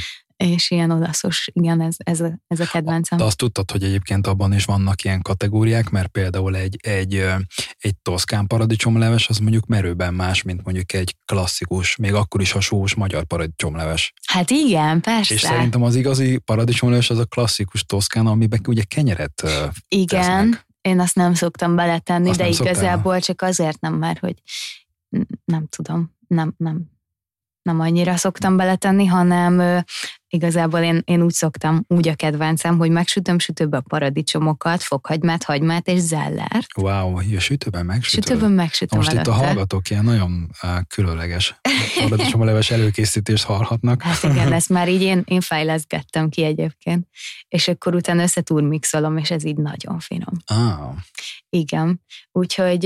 és ilyen olaszos, igen, ez, ez, a, ez a kedvencem.
De azt tudtad, hogy egyébként abban is vannak ilyen kategóriák, mert például egy, egy, egy toszkán paradicsomleves az mondjuk merőben más, mint mondjuk egy klasszikus, még akkor is a sós magyar paradicsomleves.
Hát igen, persze.
És szerintem az igazi paradicsomleves az a klasszikus toszkán, amiben ugye kenyeret
Igen, tesznek. én azt nem szoktam beletenni, azt de igazából szoktál? csak azért nem, mert hogy nem tudom, nem, nem, nem annyira szoktam beletenni, hanem igazából én, én úgy szoktam, úgy a kedvencem, hogy megsütöm sütőbe a paradicsomokat, fokhagymát, hagymát és zellert.
Wow, a sütőben megsütöm?
Sütőben megsütöm
Most
előtte.
itt a hallgatók ilyen nagyon uh, különleges paradicsomleves előkészítést hallhatnak.
Hát igen, ezt már így én, én fejleszgettem ki egyébként, és akkor utána összetúrmixolom, és ez így nagyon finom.
Ah.
Igen, úgyhogy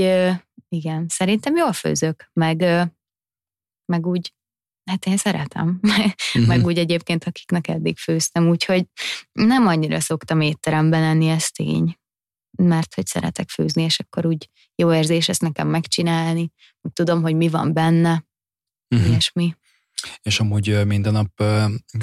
igen, szerintem jól főzök, meg, meg úgy Hát én szeretem. Uh-huh. Meg úgy egyébként, akiknek eddig főztem, úgyhogy nem annyira szoktam étteremben lenni, ez tény. Mert hogy szeretek főzni, és akkor úgy jó érzés ezt nekem megcsinálni, úgy tudom, hogy mi van benne, uh-huh. ilyesmi.
És amúgy minden nap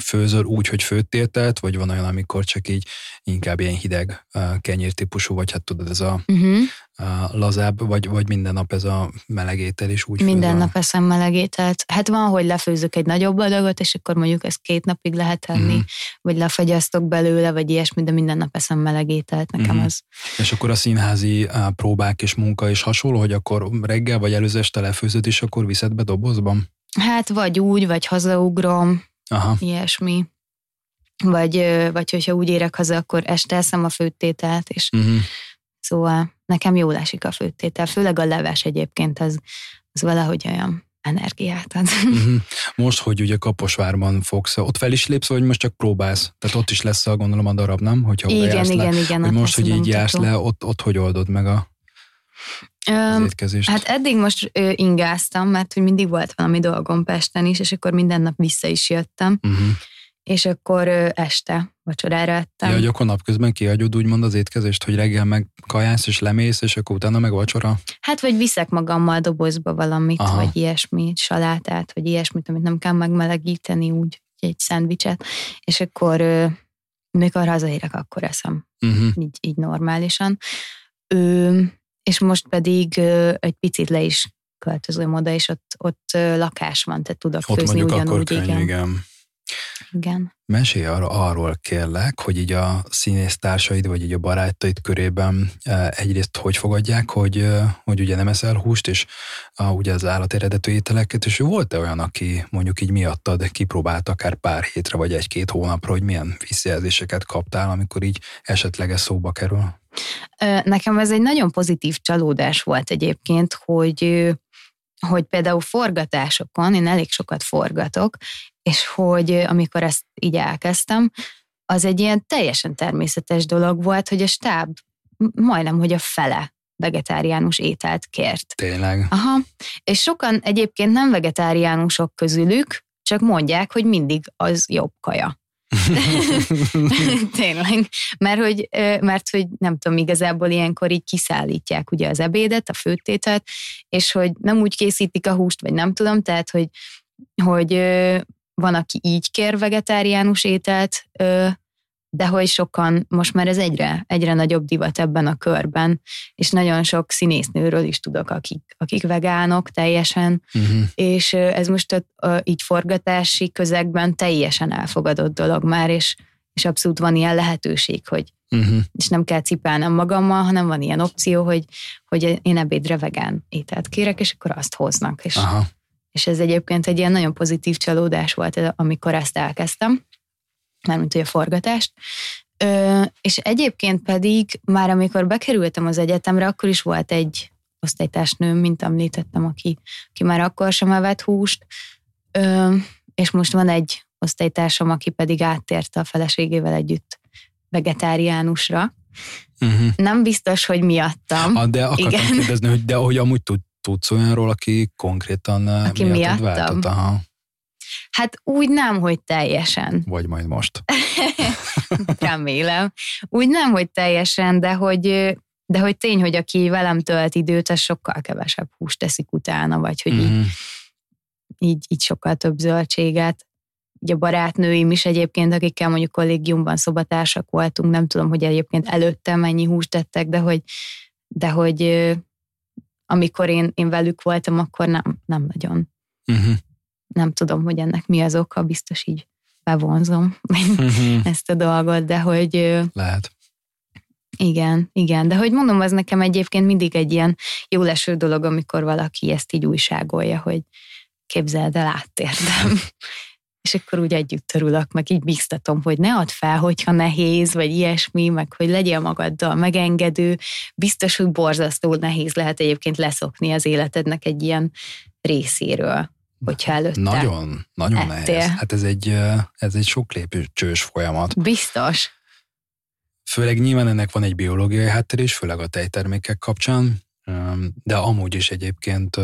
főzöl úgy, hogy főttéltelt, vagy van olyan, amikor csak így inkább ilyen hideg kenyér típusú, vagy hát tudod, ez a, uh-huh. a lazább, vagy, vagy minden nap ez a melegétel is úgy
Minden főzöl? nap eszem melegételt. Hát van, hogy lefőzök egy nagyobb adagot, és akkor mondjuk ezt két napig lehet tenni, uh-huh. vagy lefagyasztok belőle, vagy ilyesmi, de minden nap eszem melegételt, nekem uh-huh. az.
És akkor a színházi próbák és munka is hasonló, hogy akkor reggel vagy előző este lefőzöd, és akkor viszed be dobozban?
Hát vagy úgy, vagy hazaugrom, Aha. ilyesmi. Vagy, vagy hogyha úgy érek haza, akkor este eszem a főttételt, és uh-huh. szóval nekem jól esik a főttétel, főleg a leves egyébként, az, az valahogy olyan energiát ad. Uh-huh. [laughs]
Most, hogy ugye Kaposvárban fogsz, ott fel is lépsz, vagy most csak próbálsz? Tehát ott is lesz a gondolom a darab, nem? Hogyha
igen, igen, le, igen.
Hogy most, hogy így jársz le, ott, ott hogy oldod meg a az étkezést?
Hát eddig most ö, ingáztam, mert hogy mindig volt valami dolgom Pesten is, és akkor minden nap vissza is jöttem. Uh-huh. És akkor ö, este vacsorára ettem.
Ja, hogy akkor napközben kiadod úgymond az étkezést, hogy reggel meg kajász és lemész, és akkor utána meg vacsora?
Hát, vagy viszek magammal dobozba valamit, Aha. vagy ilyesmit, salátát, vagy ilyesmit, amit nem kell megmelegíteni, úgy egy szendvicset, és akkor ö, mikor hazaérek, akkor eszem. Uh-huh. Így, így normálisan. Ö, és most pedig egy picit le is költözöm oda, és ott, ott lakás van, tehát tudok ott főzni ugyanúgy. Akkor könnyű, igen. igen. Igen.
Mesélj arra, arról kérlek, hogy így a színésztársaid, vagy így a barátaid körében egyrészt hogy fogadják, hogy, hogy ugye nem eszel húst, és a, ugye az állat eredetű ételeket, és volt-e olyan, aki mondjuk így miattad kipróbált akár pár hétre, vagy egy-két hónapra, hogy milyen visszajelzéseket kaptál, amikor így esetleg ez szóba kerül?
Nekem ez egy nagyon pozitív csalódás volt egyébként, hogy hogy például forgatásokon, én elég sokat forgatok, és hogy amikor ezt így elkezdtem, az egy ilyen teljesen természetes dolog volt, hogy a stáb majdnem, hogy a fele vegetáriánus ételt kért.
Tényleg?
Aha. És sokan egyébként nem vegetáriánusok közülük, csak mondják, hogy mindig az jobb kaja. [laughs] Tényleg. Mert hogy, mert hogy nem tudom, igazából ilyenkor így kiszállítják ugye az ebédet, a főtételt, és hogy nem úgy készítik a húst, vagy nem tudom, tehát hogy, hogy van, aki így kér vegetáriánus ételt, de hogy sokan, most már ez egyre, egyre nagyobb divat ebben a körben, és nagyon sok színésznőről is tudok, akik, akik vegánok teljesen, uh-huh. és ez most a, a, így forgatási közegben teljesen elfogadott dolog már, és, és abszolút van ilyen lehetőség, hogy uh-huh. és nem kell cipelnem magammal, hanem van ilyen opció, hogy, hogy én ebédre vegán ételt kérek, és akkor azt hoznak, és, Aha. És ez egyébként egy ilyen nagyon pozitív csalódás volt, amikor ezt elkezdtem mármint ugye a forgatást. Ö, és egyébként pedig már amikor bekerültem az egyetemre, akkor is volt egy osztálytársnőm, mint említettem, aki, aki már akkor sem evett húst, ö, és most van egy osztálytársam, aki pedig áttérte a feleségével együtt vegetáriánusra. Uh-huh. Nem biztos, hogy miattam.
Ah, de akartam Igen. kérdezni, hogy de hogy amúgy tud, tudsz olyanról, aki konkrétan aki miattad váltott? Aha.
Hát úgy nem, hogy teljesen.
Vagy majd most. [laughs]
Remélem. Úgy nem, hogy teljesen, de hogy, de hogy tény, hogy aki velem tölt időt, az sokkal kevesebb húst teszik utána, vagy hogy mm. így, mhm. így, így sokkal több zöldséget. Ugye a barátnőim is egyébként, akikkel mondjuk kollégiumban szobatársak voltunk, nem tudom, hogy egyébként előtte mennyi húst tettek, de hogy, de hogy amikor én, én velük voltam, akkor nem, nem nagyon. Uh-huh nem tudom, hogy ennek mi az oka, biztos így bevonzom uh-huh. [laughs] ezt a dolgot, de hogy...
Lehet.
Igen, igen, de hogy mondom, az nekem egyébként mindig egy ilyen jó leső dolog, amikor valaki ezt így újságolja, hogy képzeld el, áttértem. [laughs] és akkor úgy együtt törülök, meg így biztatom, hogy ne add fel, hogyha nehéz, vagy ilyesmi, meg hogy legyél magaddal megengedő. Biztos, hogy borzasztó nehéz lehet egyébként leszokni az életednek egy ilyen részéről hogyha előtte
Nagyon, nagyon ettél. nehéz. Hát ez egy, ez egy sok lépcsős folyamat.
Biztos.
Főleg nyilván ennek van egy biológiai háttér is, főleg a tejtermékek kapcsán, De amúgy is egyébként,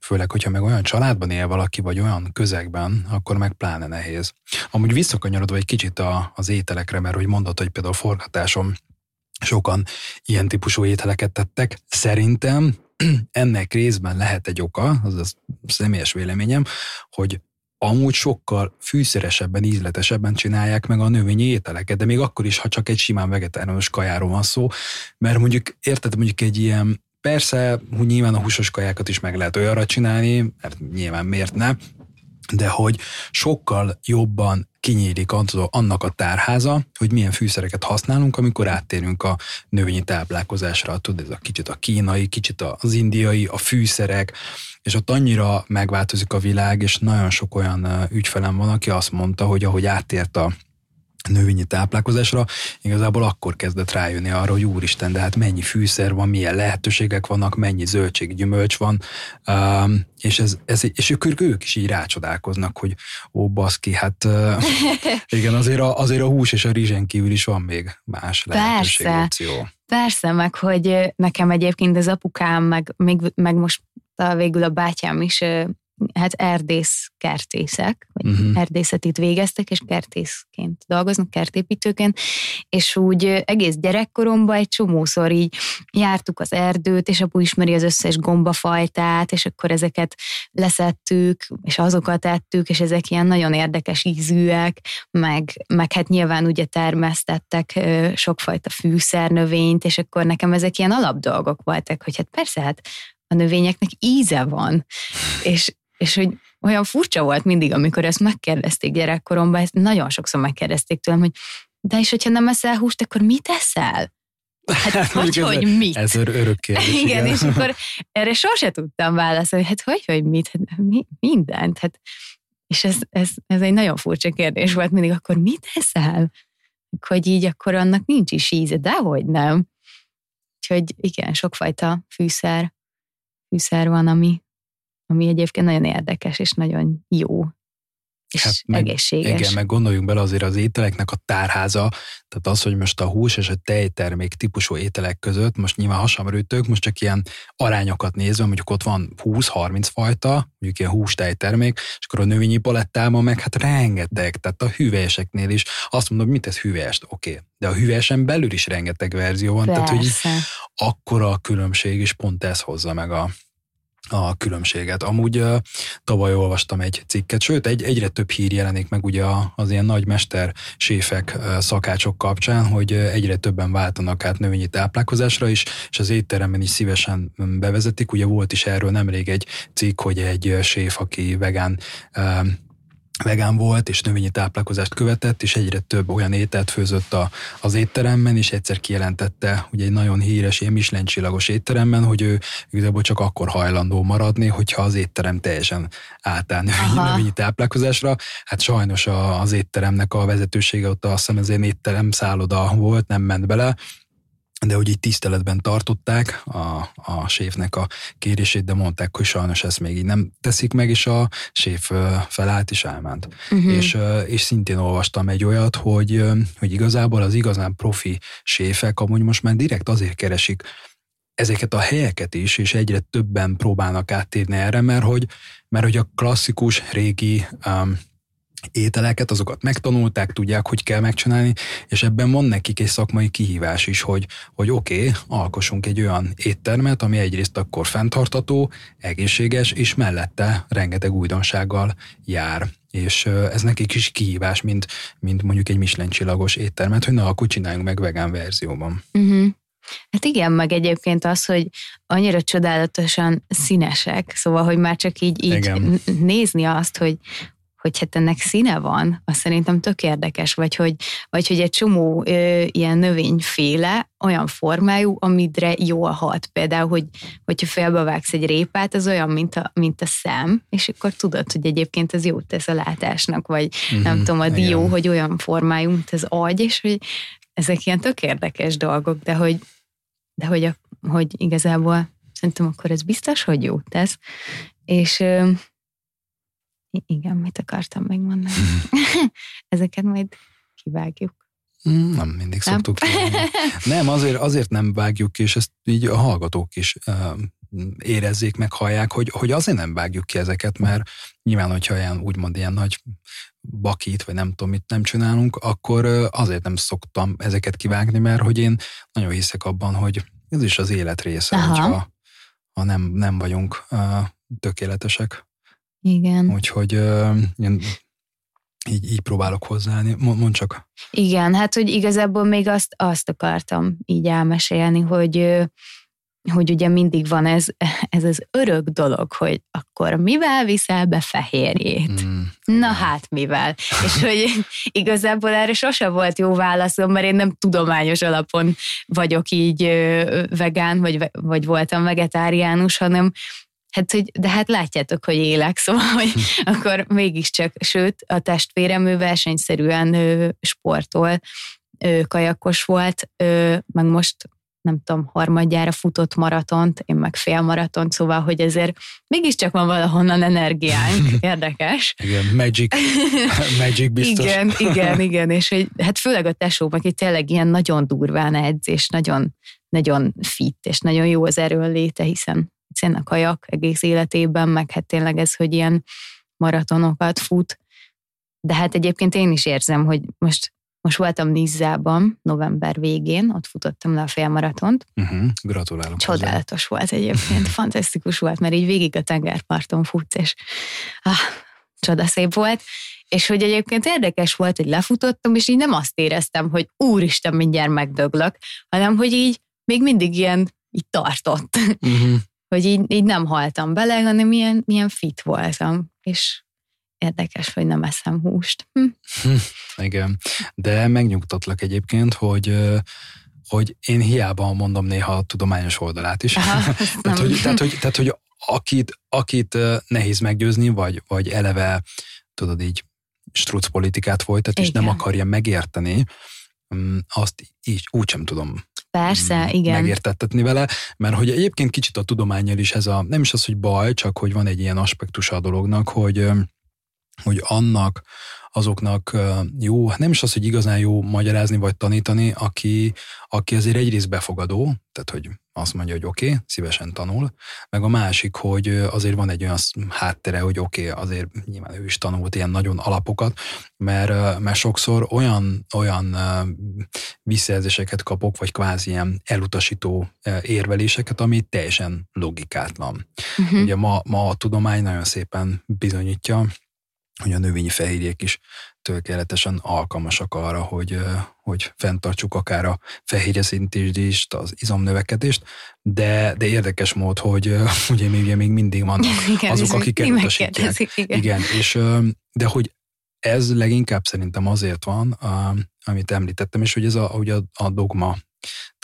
főleg, hogyha meg olyan családban él valaki, vagy olyan közegben, akkor meg pláne nehéz. Amúgy visszakanyarodva egy kicsit az ételekre, mert hogy mondod, hogy például forgatásom sokan ilyen típusú ételeket tettek. Szerintem [clears throat] ennek részben lehet egy oka, az a személyes véleményem, hogy amúgy sokkal fűszeresebben, ízletesebben csinálják meg a növényi ételeket, de még akkor is, ha csak egy simán vegetáriánus kajáról van szó, mert mondjuk, érted, mondjuk egy ilyen, persze, hogy nyilván a húsos kajákat is meg lehet olyanra csinálni, mert nyilván miért ne, de hogy sokkal jobban kinyílik annak a tárháza, hogy milyen fűszereket használunk, amikor áttérünk a növényi táplálkozásra. Tudod, ez a kicsit a kínai, kicsit az indiai, a fűszerek, és ott annyira megváltozik a világ, és nagyon sok olyan ügyfelem van, aki azt mondta, hogy ahogy áttért a növényi táplálkozásra, igazából akkor kezdett rájönni arra, hogy úristen, de hát mennyi fűszer van, milyen lehetőségek vannak, mennyi zöldség, gyümölcs van, um, és, ez, ez, és ők, ők is így rácsodálkoznak, hogy ó, baszki, hát uh, [laughs] igen, azért a, azért a hús és a rizsen kívül is van még más lehetőség, Persze. opció.
Persze, meg hogy nekem egyébként az apukám, meg, meg, meg most végül a bátyám is hát erdész kertészek, vagy uh-huh. erdészetit végeztek, és kertészként dolgoznak, kertépítőként, és úgy egész gyerekkoromban egy csomószor így jártuk az erdőt, és apu ismeri az összes gombafajtát, és akkor ezeket leszettük, és azokat ettük, és ezek ilyen nagyon érdekes ízűek, meg, meg hát nyilván ugye termesztettek sokfajta fűszernövényt, és akkor nekem ezek ilyen alapdolgok voltak, hogy hát persze, hát a növényeknek íze van, és, és hogy olyan furcsa volt mindig, amikor ezt megkérdezték gyerekkoromban, ezt nagyon sokszor megkérdezték tőlem, hogy de és hogyha nem eszel húst, akkor mit eszel? Hát, [laughs] hát hogy, ez, hogy mit?
Ez örök kérdés. [laughs]
Igen, igen, és akkor erre sose tudtam válaszolni, hát hogy, hogy mit? Hát, mi, mindent. Hát, és ez, ez, ez egy nagyon furcsa kérdés volt mindig, akkor mit eszel? Hogy így akkor annak nincs is íze, de hogy nem. Úgyhogy igen, sokfajta fűszer, fűszer van, ami, ami egyébként nagyon érdekes és nagyon jó és hát meg, egészséges.
Igen, meg gondoljunk bele azért az ételeknek a tárháza, tehát az, hogy most a hús és a tejtermék típusú ételek között, most nyilván hasamrőtök, most csak ilyen arányokat nézve, mondjuk ott van 20-30 fajta, mondjuk ilyen hús tejtermék, és akkor a növényi palettában meg hát rengeteg, tehát a hüvelyeseknél is azt mondom, mit ez hüvelyest, oké, okay. de a hüvelyesen belül is rengeteg verzió van, Persze. tehát hogy akkora a különbség, és pont ez hozza meg a, a különbséget. Amúgy uh, tavaly olvastam egy cikket, sőt, egy, egyre több hír jelenik meg ugye az ilyen nagy mester séfek, uh, szakácsok kapcsán, hogy uh, egyre többen váltanak át növényi táplálkozásra is, és az étteremben is szívesen bevezetik. Ugye volt is erről nemrég egy cikk, hogy egy séf, aki vegán vegán volt, és növényi táplálkozást követett, és egyre több olyan ételt főzött a, az étteremben, és egyszer kijelentette, ugye egy nagyon híres, ilyen Michelin csillagos étteremben, hogy ő igazából csak akkor hajlandó maradni, hogyha az étterem teljesen átáll növényi, növényi táplálkozásra. Hát sajnos a, az étteremnek a vezetősége ott azt hiszem ez étterem szálloda volt, nem ment bele, de hogy így tiszteletben tartották a, a séfnek a kérését, de mondták, hogy sajnos ezt még így nem teszik meg, és a séf felállt és elment. Uh-huh. És, és szintén olvastam egy olyat, hogy, hogy igazából az igazán profi séfek amúgy most már direkt azért keresik ezeket a helyeket is, és egyre többen próbálnak áttérni erre, mert hogy, mert hogy a klasszikus régi um, ételeket, azokat megtanulták, tudják, hogy kell megcsinálni, és ebben van nekik egy szakmai kihívás is, hogy, hogy oké, okay, alkossunk egy olyan éttermet, ami egyrészt akkor fenntartató, egészséges, és mellette rengeteg újdonsággal jár. És ez nekik is kihívás, mint, mint mondjuk egy Michelin csillagos éttermet, hogy na, akkor csináljunk meg vegán verzióban.
Uh-huh. Hát igen, meg egyébként az, hogy annyira csodálatosan színesek, szóval, hogy már csak így, így igen. nézni azt, hogy, hogy hát ennek színe van, az szerintem tök érdekes, vagy hogy, vagy hogy egy csomó ö, ilyen növényféle olyan formájú, amidre jól hat. Például, hogy, hogyha félbevágsz egy répát, az olyan, mint a, mint a szem, és akkor tudod, hogy egyébként ez jót tesz a látásnak, vagy mm-hmm, nem tudom, a dió, igen. hogy olyan formájú, mint az agy, és hogy ezek ilyen tök érdekes dolgok, de hogy, de hogy, a, hogy igazából szerintem akkor ez biztos, hogy jó tesz. És igen, mit akartam megmondani? [laughs] [laughs] Ezeket majd kivágjuk.
Mm, nem mindig nem? szoktuk [laughs] Nem, azért, azért nem vágjuk ki, és ezt így a hallgatók is érezzék meg, hallják, hogy, hogy azért nem vágjuk ki ezeket, mert nyilván, hogyha ilyen, úgymond ilyen nagy bakit, vagy nem tudom, mit nem csinálunk, akkor azért nem szoktam ezeket kivágni, mert hogy én nagyon hiszek abban, hogy ez is az élet része, Aha. hogyha ha nem, nem vagyunk uh, tökéletesek.
Igen.
Úgyhogy uh, én így, így próbálok hozzáállni. Mond csak.
Igen, hát hogy igazából még azt, azt akartam így elmesélni, hogy hogy ugye mindig van ez, ez az örök dolog, hogy akkor mivel viszel be fehérjét? Mm, Na hát mivel? És [laughs] hogy igazából erre sose volt jó válaszom, mert én nem tudományos alapon vagyok így vegán, vagy, vagy voltam vegetáriánus, hanem Hát, hogy, de hát látjátok, hogy élek, [laughs] szóval, hogy akkor mégiscsak, sőt, a testvérem ő versenyszerűen ő, sportol, ő kajakos volt, ő, meg most nem tudom, harmadjára futott maratont, én meg fél maratont, szóval, hogy ezért mégiscsak van valahonnan energiánk, [laughs] érdekes.
Igen, magic, [laughs] magic biztos.
Igen, igen, igen, és hogy, hát főleg a tesóm, aki tényleg ilyen nagyon durván edz, és nagyon, nagyon fit, és nagyon jó az erőnléte, hiszen hiszen a kajak egész életében, meg hát tényleg ez, hogy ilyen maratonokat fut. De hát egyébként én is érzem, hogy most most voltam Nizzában november végén, ott futottam le a félmaratont.
Uh-huh, gratulálok.
Csodálatos hozzá. volt egyébként, [laughs] fantasztikus volt, mert így végig a tengerparton futsz, és ah, csodaszép volt. És hogy egyébként érdekes volt, hogy lefutottam, és így nem azt éreztem, hogy úristen, mindjárt megdöglök, hanem hogy így még mindig ilyen így tartott. Uh-huh. Hogy így, így nem haltam bele, hanem milyen, milyen fit voltam. És érdekes, hogy nem eszem húst. Hm. [laughs]
Igen, de megnyugtatlak egyébként, hogy hogy én hiába mondom néha a tudományos oldalát is. Aha, [laughs] tehát, hogy, tehát, hogy, tehát, hogy akit, akit nehéz meggyőzni, vagy, vagy eleve, tudod így, struc politikát folytat, és nem akarja megérteni, mm, azt így úgy sem tudom
Persze, igen.
megértettetni vele, mert hogy egyébként kicsit a tudományjal is ez a, nem is az, hogy baj, csak hogy van egy ilyen aspektus a dolognak, hogy hogy annak azoknak jó, nem is az, hogy igazán jó magyarázni vagy tanítani, aki, aki azért egyrészt befogadó, tehát hogy azt mondja, hogy oké, okay, szívesen tanul, meg a másik, hogy azért van egy olyan háttere, hogy oké, okay, azért nyilván ő is tanult ilyen nagyon alapokat, mert, mert sokszor olyan, olyan visszajelzéseket kapok, vagy kvázi ilyen elutasító érveléseket, ami teljesen logikátlan. Uh-huh. Ugye ma, ma a tudomány nagyon szépen bizonyítja, hogy a növényi fehérjék is tökéletesen alkalmasak arra, hogy, hogy fenntartsuk akár a fehérjeszintést, az izomnövekedést, de, de érdekes mód, hogy [laughs] ugye még, még mindig vannak [laughs] igen, azok, akik elutasítják. Igen. igen, és de hogy ez leginkább szerintem azért van, amit említettem, és hogy ez a, ugye a, a dogma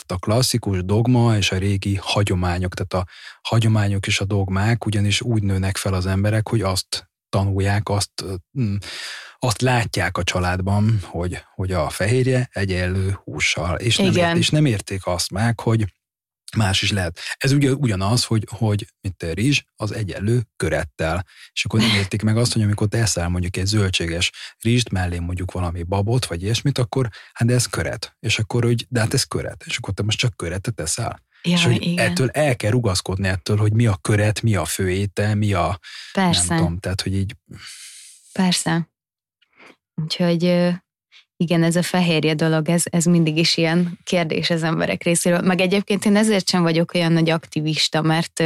tehát a klasszikus dogma és a régi hagyományok, tehát a hagyományok és a dogmák ugyanis úgy nőnek fel az emberek, hogy azt tanulják, azt, mm, azt látják a családban, hogy, hogy a fehérje egyenlő hússal, és nem, ért, és nem érték azt meg, hogy más is lehet. Ez ugye ugyanaz, hogy, hogy mint a rizs, az egyenlő körettel. És akkor nem értik meg azt, hogy amikor te eszel mondjuk egy zöldséges rizst, mellé mondjuk valami babot, vagy ilyesmit, akkor hát de ez köret. És akkor, hogy de hát ez köret. És akkor te most csak köretet eszel. Ja, és hogy igen. ettől el kell rugaszkodni ettől, hogy mi a köret, mi a főétel, mi a... Persze. Nem tudom, tehát, hogy így...
Persze. Úgyhogy igen, ez a fehérje dolog, ez, ez mindig is ilyen kérdés az emberek részéről. Meg egyébként én ezért sem vagyok olyan nagy aktivista, mert,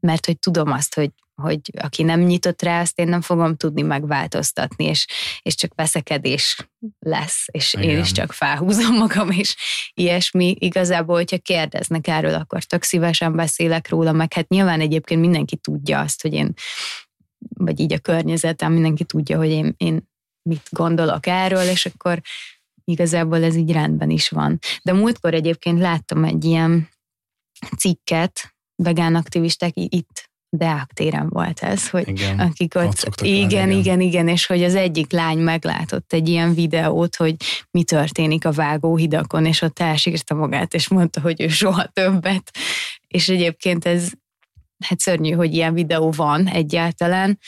mert hogy tudom azt, hogy hogy aki nem nyitott rá, azt én nem fogom tudni megváltoztatni, és, és csak veszekedés lesz, és Igen. én is csak felhúzom magam, és ilyesmi. Igazából, hogyha kérdeznek erről, akkor tök szívesen beszélek róla, meg hát nyilván egyébként mindenki tudja azt, hogy én, vagy így a környezetem, mindenki tudja, hogy én, én mit gondolok erről, és akkor igazából ez így rendben is van. De múltkor egyébként láttam egy ilyen cikket, vegán aktivisták itt Deák téren volt ez, hogy igen, akik ott, ott igen, igen, igen, igen, és hogy az egyik lány meglátott egy ilyen videót, hogy mi történik a vágóhidakon, és ott elsírta magát, és mondta, hogy ő soha többet. És egyébként ez, hát szörnyű, hogy ilyen videó van egyáltalán,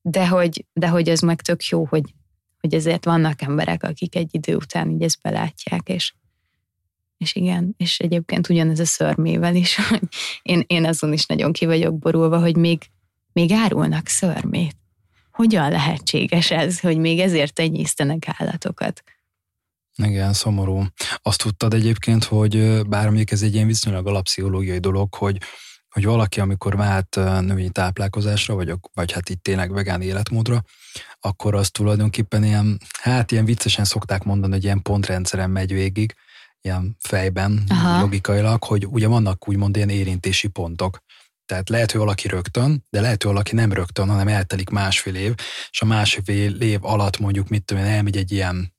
de hogy, de hogy ez meg tök jó, hogy, hogy ezért vannak emberek, akik egy idő után így ezt belátják, és, és igen, és egyébként ugyanez a szörmével is, [laughs] hogy én, én azon is nagyon ki vagyok borulva, hogy még, még árulnak szörmét. Hogyan lehetséges ez, hogy még ezért tenyésztenek állatokat?
Igen, szomorú. Azt tudtad egyébként, hogy bár mondjuk ez egy ilyen viszonylag alapsziológiai dolog, hogy hogy valaki, amikor vált növényi táplálkozásra, vagy, vagy hát itt tényleg vegán életmódra, akkor az tulajdonképpen ilyen, hát ilyen viccesen szokták mondani, hogy ilyen pontrendszeren megy végig, ilyen fejben, Aha. logikailag, hogy ugye vannak úgymond ilyen érintési pontok. Tehát lehet, hogy valaki rögtön, de lehet, hogy valaki nem rögtön, hanem eltelik másfél év, és a másfél év alatt mondjuk, mit tudom én, elmegy egy ilyen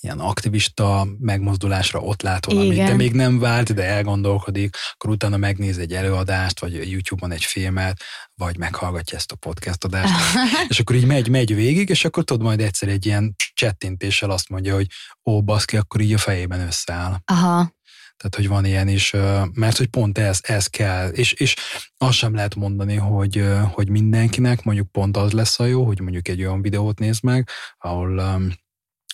ilyen aktivista megmozdulásra ott lát valamit, Igen. de még nem vált, de elgondolkodik, akkor utána megnéz egy előadást, vagy YouTube-on egy filmet, vagy meghallgatja ezt a podcast adást, [laughs] és akkor így megy, megy végig, és akkor tudod majd egyszer egy ilyen csettintéssel azt mondja, hogy ó, baszki, akkor így a fejében összeáll.
Aha.
Tehát, hogy van ilyen is, mert hogy pont ez, ez kell, és, és azt sem lehet mondani, hogy, hogy mindenkinek mondjuk pont az lesz a jó, hogy mondjuk egy olyan videót néz meg, ahol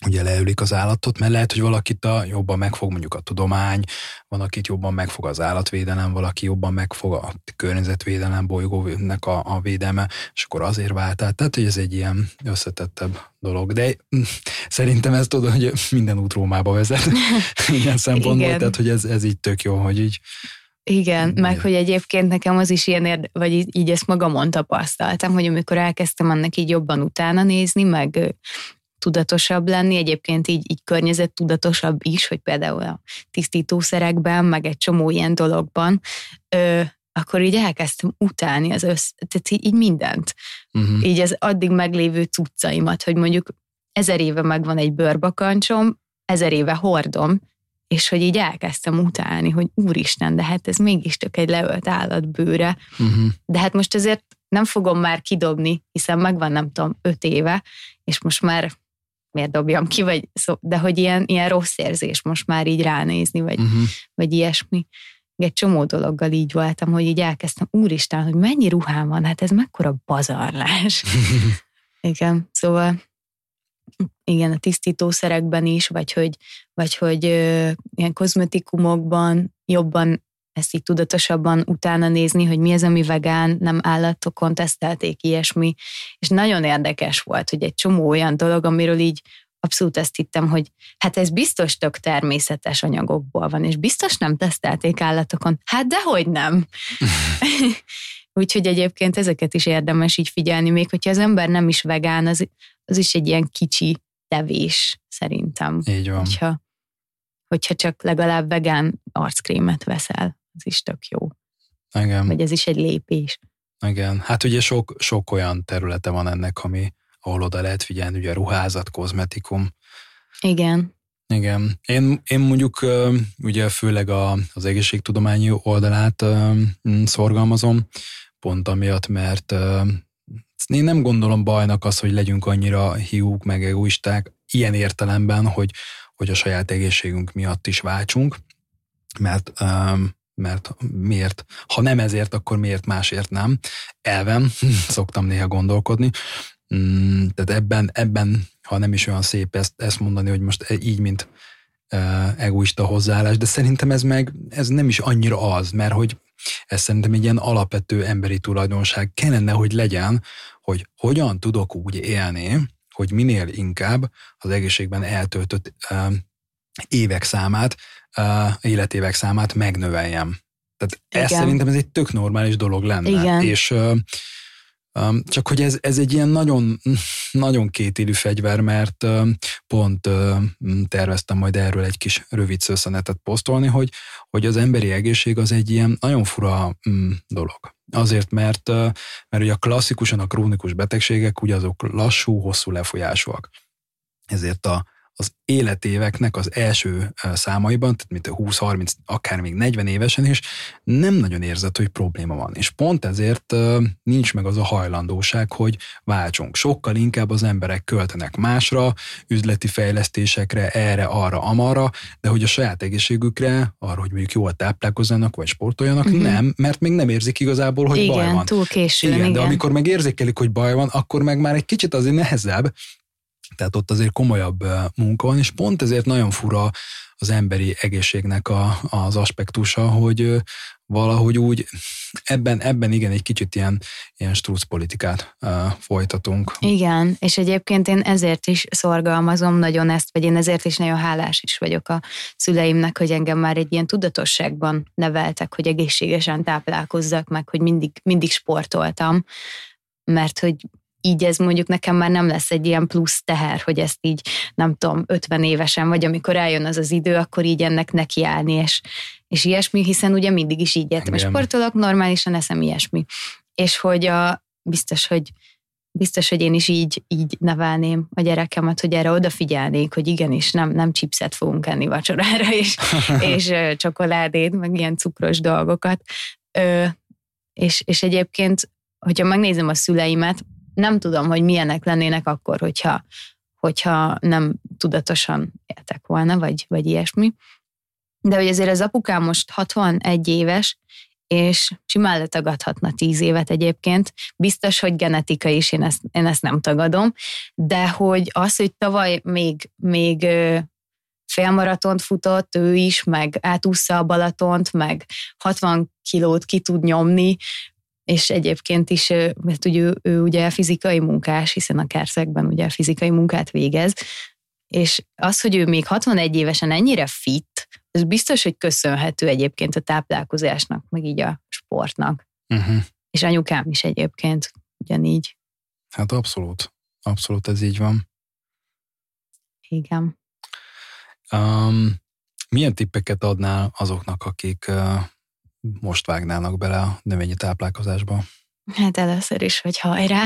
ugye leülik az állatot, mert lehet, hogy valakit a, jobban megfog mondjuk a tudomány, van, akit jobban megfog az állatvédelem, valaki jobban megfog a környezetvédelem, bolygónak a, a védelme, és akkor azért váltál. Tehát, hogy ez egy ilyen összetettebb dolog. De mm, [laughs] szerintem ez tudod, hogy minden út Rómába vezet [laughs] ilyen szempontból, Igen. tehát, hogy ez, ez így tök jó, hogy így
igen, Igen, meg hogy egyébként nekem az is ilyen, érde, vagy így, így ezt magamon tapasztaltam, hogy amikor elkezdtem annak így jobban utána nézni, meg tudatosabb lenni, egyébként így, így környezet tudatosabb is, hogy például a tisztítószerekben, meg egy csomó ilyen dologban, ö, akkor így elkezdtem utálni az össz, tehát így, így mindent. Uh-huh. Így az addig meglévő cuccaimat, hogy mondjuk ezer éve megvan egy bőrbakancsom, ezer éve hordom, és hogy így elkezdtem utálni, hogy úristen, de hát ez mégis csak egy leölt állat bőre. Uh-huh. De hát most azért nem fogom már kidobni, hiszen megvan nem tudom öt éve, és most már miért dobjam ki, vagy szó, de hogy ilyen, ilyen rossz érzés most már így ránézni, vagy, uh-huh. vagy ilyesmi. Egy csomó dologgal így voltam, hogy így elkezdtem, úristen, hogy mennyi ruhám van, hát ez mekkora bazarlás. [laughs] igen, szóval igen, a tisztítószerekben is, vagy hogy, vagy hogy ö, ilyen kozmetikumokban jobban ezt így tudatosabban utána nézni, hogy mi az, ami vegán, nem állatokon tesztelték ilyesmi, és nagyon érdekes volt, hogy egy csomó olyan dolog, amiről így abszolút ezt hittem, hogy hát ez biztos tök természetes anyagokból van, és biztos nem tesztelték állatokon. Hát dehogy nem. [laughs] [laughs] Úgyhogy egyébként ezeket is érdemes így figyelni, még hogyha az ember nem is vegán, az, az is egy ilyen kicsi tevés szerintem.
Így van.
Hogyha, hogyha csak legalább vegán arckrémet veszel az is tök jó.
Igen.
Vagy ez is egy lépés.
Igen, hát ugye sok, sok olyan területe van ennek, ami, ahol oda lehet figyelni, ugye ruházat, kozmetikum.
Igen.
Igen. Én, én mondjuk ugye főleg a, az egészségtudományi oldalát szorgalmazom, pont amiatt, mert én nem gondolom bajnak az, hogy legyünk annyira hiúk, meg egoisták, ilyen értelemben, hogy, hogy a saját egészségünk miatt is váltsunk, mert um, mert miért, ha nem ezért, akkor miért másért nem. Elven [laughs] szoktam néha gondolkodni. Mm, tehát ebben, ebben, ha nem is olyan szép ezt, ezt mondani, hogy most így, mint egoista hozzáállás, de szerintem ez meg, ez nem is annyira az, mert hogy ez szerintem egy ilyen alapvető emberi tulajdonság kellene, hogy legyen, hogy hogyan tudok úgy élni, hogy minél inkább az egészségben eltöltött évek számát uh, életévek számát megnöveljem. Tehát Igen. ez szerintem ez egy tök normális dolog lenne.
Igen.
És uh, Um, csak hogy ez, ez egy ilyen nagyon, nagyon kétélű fegyver, mert pont terveztem majd erről egy kis rövid szösszenetet posztolni, hogy, hogy az emberi egészség az egy ilyen nagyon fura um, dolog. Azért, mert, uh, mert ugye a klasszikusan a krónikus betegségek ugye azok lassú, hosszú lefolyásúak. Ezért a, az életéveknek az első számaiban, tehát mint 20-30, akár még 40 évesen is, nem nagyon érzett, hogy probléma van. És pont ezért nincs meg az a hajlandóság, hogy váltsunk. Sokkal inkább az emberek költenek másra, üzleti fejlesztésekre, erre, arra, amarra, de hogy a saját egészségükre, arra, hogy mondjuk jól táplálkozzanak, vagy sportoljanak, uh-huh. nem, mert még nem érzik igazából, hogy
igen,
baj van.
túl későn,
igen, igen, de amikor meg érzékelik, hogy baj van, akkor meg már egy kicsit azért nehezebb, tehát ott azért komolyabb munka van, és pont ezért nagyon fura az emberi egészségnek a, az aspektusa, hogy valahogy úgy ebben, ebben igen, egy kicsit ilyen, ilyen struc politikát folytatunk.
Igen, és egyébként én ezért is szorgalmazom nagyon ezt, vagy én ezért is nagyon hálás is vagyok a szüleimnek, hogy engem már egy ilyen tudatosságban neveltek, hogy egészségesen táplálkozzak meg, hogy mindig, mindig sportoltam, mert hogy így ez mondjuk nekem már nem lesz egy ilyen plusz teher, hogy ezt így nem tudom, 50 évesen, vagy amikor eljön az az idő, akkor így ennek nekiállni, és, és ilyesmi, hiszen ugye mindig is így értem, és sportolok, normálisan eszem ilyesmi. És hogy a, biztos, hogy biztos, hogy én is így, így nevelném a gyerekemet, hogy erre odafigyelnék, hogy igenis nem, nem chipset fogunk enni vacsorára, [laughs] és, és csokoládét, meg ilyen cukros dolgokat. Ö, és, és egyébként, hogyha megnézem a szüleimet, nem tudom, hogy milyenek lennének akkor, hogyha, hogyha nem tudatosan éltek volna, vagy, vagy ilyesmi. De hogy azért az apukám most 61 éves, és simán letagadhatna 10 évet egyébként. Biztos, hogy genetika is, én ezt, én ezt nem tagadom, de hogy az, hogy tavaly még, még félmaratont futott, ő is, meg átúszta a Balatont, meg 60 kilót ki tud nyomni, és egyébként is, mert ugye ő, ő ugye fizikai munkás, hiszen a kerszekben ugye fizikai munkát végez, és az, hogy ő még 61 évesen ennyire fit, ez biztos, hogy köszönhető egyébként a táplálkozásnak, meg így a sportnak. Uh-huh. És anyukám is egyébként ugyanígy.
Hát abszolút. Abszolút ez így van.
Igen.
Um, milyen tippeket adnál azoknak, akik uh, most vágnának bele a növényi táplálkozásba?
Hát először is, hogy hajrá,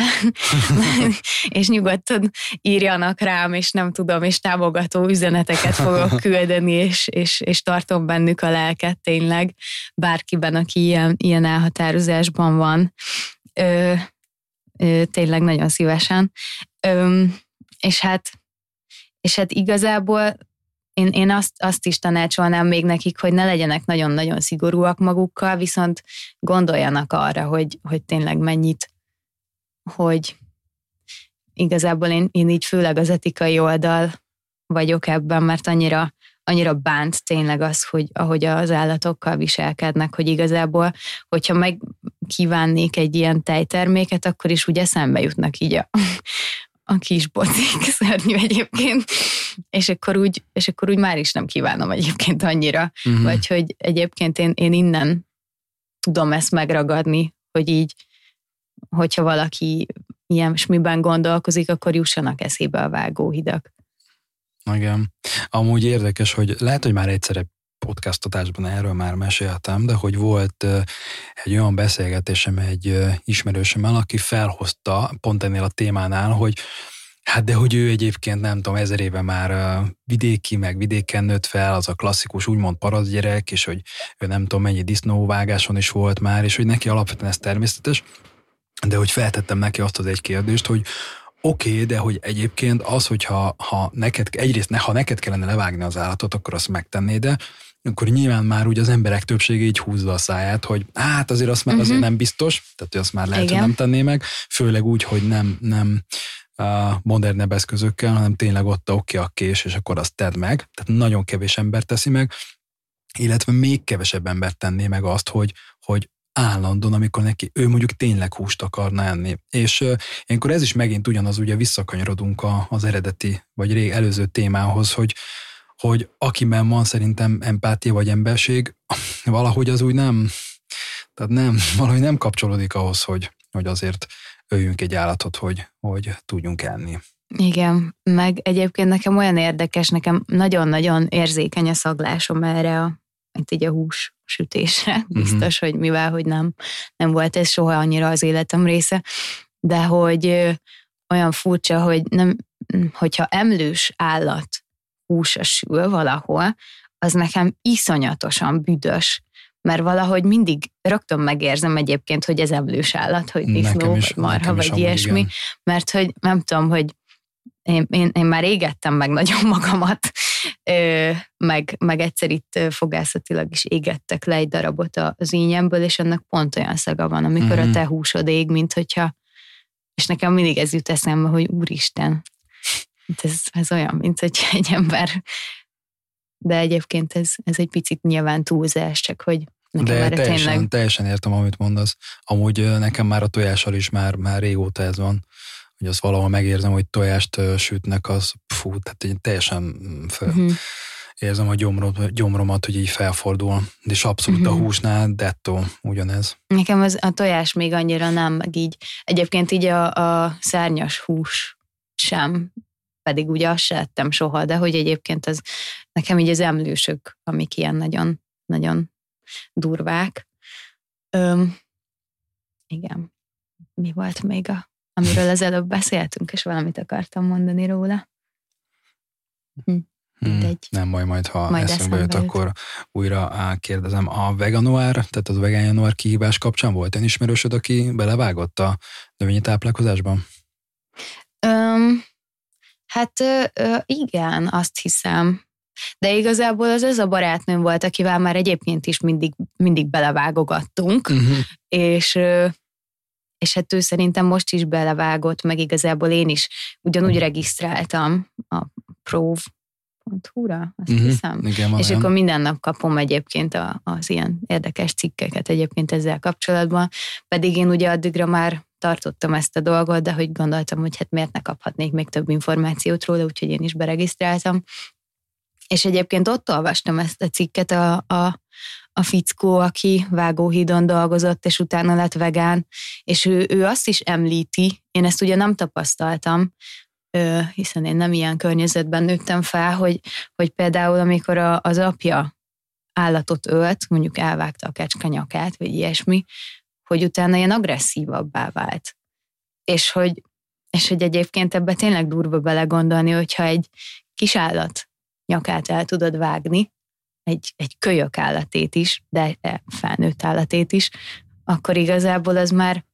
[laughs] és nyugodtan írjanak rám, és nem tudom, és támogató üzeneteket fogok [laughs] küldeni, és, és, és tartom bennük a lelket tényleg, bárkiben, aki ilyen, ilyen elhatározásban van. Ö, ö, tényleg nagyon szívesen. Ö, és hát és hát igazából én, én azt, azt is tanácsolnám még nekik, hogy ne legyenek nagyon-nagyon szigorúak magukkal, viszont gondoljanak arra, hogy, hogy tényleg mennyit, hogy igazából én, én így főleg az etikai oldal vagyok ebben, mert annyira, annyira bánt tényleg az, hogy ahogy az állatokkal viselkednek, hogy igazából, hogyha meg kívánnék egy ilyen tejterméket, akkor is ugye szembe jutnak így a, a kis bocik, [laughs] szörnyű egyébként, és akkor úgy, és akkor úgy már is nem kívánom egyébként annyira, uh-huh. vagy hogy egyébként én, én innen tudom ezt megragadni, hogy így, hogyha valaki ilyen smiben gondolkozik, akkor jussanak eszébe a vágóhidak.
Igen. Amúgy érdekes, hogy lehet, hogy már egyszer podcastotásban erről már meséltem, de hogy volt egy olyan beszélgetésem egy ismerősömmel, aki felhozta pont ennél a témánál, hogy Hát de hogy ő egyébként nem tudom, ezer éve már vidéki, meg vidéken nőtt fel, az a klasszikus úgymond parazgyerek, és hogy ő nem tudom mennyi disznóvágáson is volt már, és hogy neki alapvetően ez természetes, de hogy feltettem neki azt az egy kérdést, hogy oké, okay, de hogy egyébként az, hogyha ha neked, egyrészt ne, ha neked kellene levágni az állatot, akkor azt megtennéd, de akkor nyilván már úgy az emberek többsége így húzza a száját, hogy hát azért azt már uh-huh. azért nem biztos, tehát hogy azt már lehet, Igen. hogy nem tenné meg, főleg úgy, hogy nem, nem modernebb eszközökkel, hanem tényleg ott oké a kés, és akkor azt tedd meg. Tehát nagyon kevés ember teszi meg, illetve még kevesebb ember tenné meg azt, hogy, hogy állandóan, amikor neki ő mondjuk tényleg húst akarna enni. És uh, ilyenkor ez is megint ugyanaz, ugye visszakanyarodunk a, az eredeti, vagy rég előző témához, hogy, hogy akiben van szerintem empátia vagy emberség, [laughs] valahogy az úgy nem, tehát nem, [laughs] valahogy nem kapcsolódik ahhoz, hogy, hogy azért öljünk egy állatot, hogy, hogy tudjunk enni.
Igen, meg egyébként nekem olyan érdekes, nekem nagyon-nagyon érzékeny a szaglásom erre a, itt így a hús sütésre. Mhm. Biztos, uh-huh. hogy mivel, hogy nem, nem volt ez soha annyira az életem része, de hogy olyan furcsa, hogy nem, hogyha emlős állat húsa sül valahol, az nekem iszonyatosan büdös, mert valahogy mindig rögtön megérzem egyébként, hogy ez emlős állat, hogy disznó, vagy marha, vagy ilyesmi, igen. mert hogy nem tudom, hogy én, én, én már égettem meg nagyon [laughs] magamat, ö, meg, meg egyszer itt fogászatilag is égettek le egy darabot az ínyemből, és ennek pont olyan szaga van, amikor mm-hmm. a mhm. te húsod ég, mint hogyha, és nekem mindig ez jut eszembe, hogy úristen, Ez, ez olyan, mint hogy [laughs] egy ember de egyébként ez, ez egy picit nyilván túlzás, csak hogy
nekem De teljesen, tényleg... teljesen értem, amit mondasz. Amúgy nekem már a tojással is már, már régóta ez van, hogy azt valahol megérzem, hogy tojást sütnek, az fú, tehát én teljesen mm, fel, uh-huh. érzem a gyomrom, gyomromat, hogy így felfordul. És abszolút uh-huh. a mhm. húsnál dettó ugyanez.
Nekem az, a tojás még annyira nem, meg így egyébként így a, a szárnyas hús sem pedig ugye azt se ettem soha, de hogy egyébként az nekem így az emlősök, amik ilyen nagyon, nagyon durvák. Öm, igen. Mi volt még a, amiről az előbb beszéltünk, és valamit akartam mondani róla.
Hm. Hmm, nem baj, majd ha majd eszembe jut, akkor újra kérdezem. A veganuár, tehát az vegán január kihívás kapcsán volt egy ismerősöd, aki belevágott a növényi táplálkozásban?
Um, Hát igen, azt hiszem. De igazából az ez a barátnőm volt, akivel már egyébként is mindig, mindig belevágogattunk, uh-huh. és és hát ő szerintem most is belevágott, meg igazából én is ugyanúgy regisztráltam a Prov hu-ra, azt uh-huh. hiszem. Igen, és olyan. akkor minden nap kapom egyébként a, az ilyen érdekes cikkeket egyébként ezzel kapcsolatban, pedig én ugye addigra már tartottam ezt a dolgot, de hogy gondoltam, hogy hát miért ne kaphatnék még több információt róla, úgyhogy én is beregisztráltam. És egyébként ott olvastam ezt a cikket a, a, a fickó, aki vágóhídon dolgozott, és utána lett vegán, és ő, ő azt is említi, én ezt ugye nem tapasztaltam, hiszen én nem ilyen környezetben nőttem fel, hogy, hogy például amikor a, az apja állatot ölt, mondjuk elvágta a kecske nyakát, vagy ilyesmi, hogy utána ilyen agresszívabbá vált. És hogy, és hogy egyébként ebbe tényleg durva belegondolni, hogyha egy kis állat nyakát el tudod vágni, egy, egy kölyök állatét is, de felnőtt állatét is, akkor igazából az már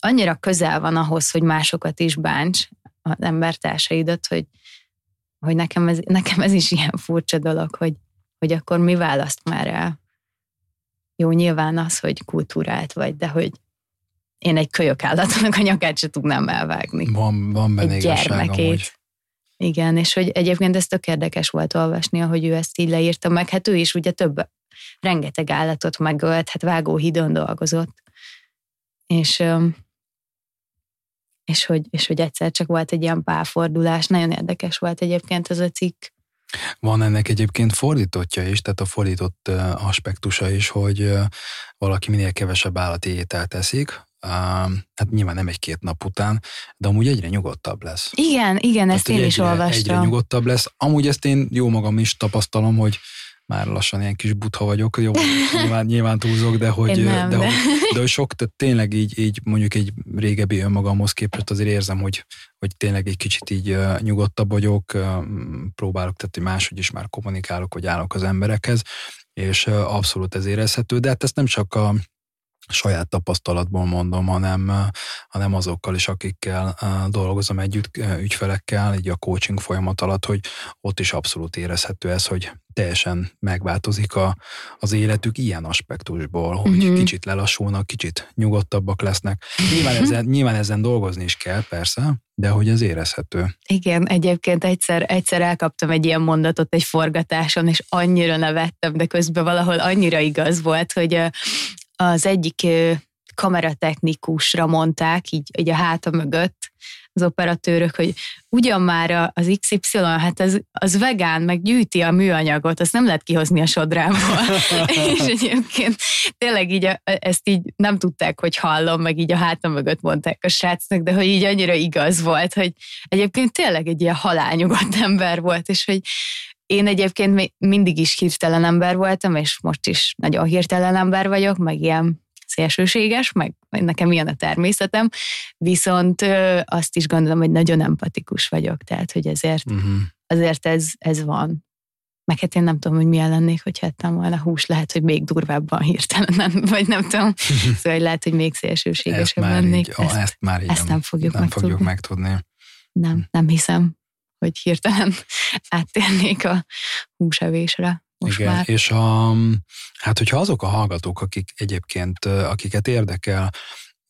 annyira közel van ahhoz, hogy másokat is bánts, az embertársaidat, hogy, hogy nekem, ez, nekem ez is ilyen furcsa dolog, hogy, hogy akkor mi választ már el. Jó, nyilván az, hogy kultúrált vagy, de hogy én egy kölyök állatnak a nyakát se tudnám elvágni.
Van, van benne egy gyermekét. Amúgy.
Igen, és hogy egyébként ez tök érdekes volt olvasni, ahogy ő ezt így leírta meg. Hát ő is ugye több, rengeteg állatot megölt, hát vágóhidon dolgozott. És, és, hogy, és hogy egyszer csak volt egy ilyen pálfordulás. Nagyon érdekes volt egyébként ez a cikk.
Van ennek egyébként fordítottja is, tehát a fordított aspektusa is, hogy valaki minél kevesebb állati ételt teszik, hát nyilván nem egy-két nap után, de amúgy egyre nyugodtabb lesz.
Igen, igen, Tehát, ezt én egyre, is olvastam.
Egyre nyugodtabb lesz. Amúgy ezt én jó magam is tapasztalom, hogy már lassan ilyen kis butha vagyok, jó, nyilván, nyilván túlzok, de hogy, nem, de, de. Hogy, de hogy sok, tehát tényleg így, így mondjuk egy régebbi önmagamhoz képest azért érzem, hogy, hogy tényleg egy kicsit így uh, nyugodtabb vagyok, uh, próbálok, tehát hogy máshogy is már kommunikálok, hogy állok az emberekhez, és uh, abszolút ez érezhető, de hát ezt nem csak a saját tapasztalatból mondom, hanem, hanem azokkal is, akikkel dolgozom együtt, ügyfelekkel, így a coaching folyamat alatt, hogy ott is abszolút érezhető ez, hogy teljesen megváltozik a, az életük ilyen aspektusból, hogy uh-huh. kicsit lelassulnak, kicsit nyugodtabbak lesznek. Nyilván ezen, nyilván ezen dolgozni is kell, persze, de hogy ez érezhető.
Igen, egyébként egyszer, egyszer elkaptam egy ilyen mondatot egy forgatáson, és annyira nevettem, de közben valahol annyira igaz volt, hogy az egyik kameratechnikusra mondták, így, így a háta mögött, az operatőrök, hogy ugyan már az XY, hát az, az vegán, meg gyűjti a műanyagot, azt nem lehet kihozni a sodrából. [laughs] és egyébként tényleg így a, ezt így nem tudták, hogy hallom, meg így a hátam mögött mondták a srácnak, de hogy így annyira igaz volt, hogy egyébként tényleg egy ilyen halálnyugodt [laughs] ember volt, és hogy én egyébként mindig is hirtelen ember voltam, és most is nagyon hirtelen ember vagyok, meg ilyen szélsőséges, meg nekem ilyen a természetem, viszont azt is gondolom, hogy nagyon empatikus vagyok, tehát hogy ezért, uh-huh. azért ez, ez van. Meg hát én nem tudom, hogy milyen lennék, hogy ettem volna hús, lehet, hogy még durvábban hirtelen, vagy nem tudom, [laughs] szóval hogy lehet, hogy még szélsőségesebb lennék.
Így, ezt, ezt már így
ezt nem fogjuk
nem megtudni. fogjuk megtudni.
Nem, nem hiszem hogy hirtelen [laughs] áttérnék a húsevésre. Most Igen, már.
és a, hát hogyha azok a hallgatók, akik egyébként, akiket érdekel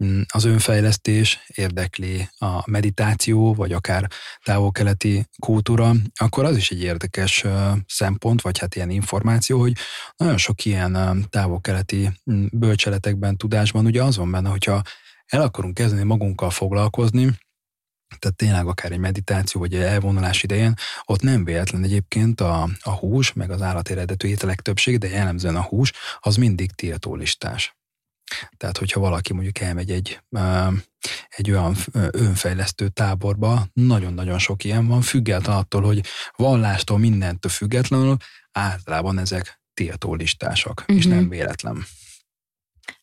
mm, az önfejlesztés, érdekli a meditáció, vagy akár távol-keleti kultúra, akkor az is egy érdekes szempont, vagy hát ilyen információ, hogy nagyon sok ilyen távol-keleti mm, bölcseletekben, tudásban ugye az van benne, hogyha el akarunk kezdeni magunkkal foglalkozni, tehát tényleg akár egy meditáció vagy egy elvonulás idején, ott nem véletlen egyébként a, a hús, meg az állatéredetű ételek többség, de jellemzően a hús, az mindig tiltólistás. Tehát, hogyha valaki mondjuk elmegy egy, egy olyan önfejlesztő táborba, nagyon-nagyon sok ilyen van, független attól, hogy vallástól, mindentől függetlenül, általában ezek tiltólistások, uh-huh. és mhm. nem véletlen.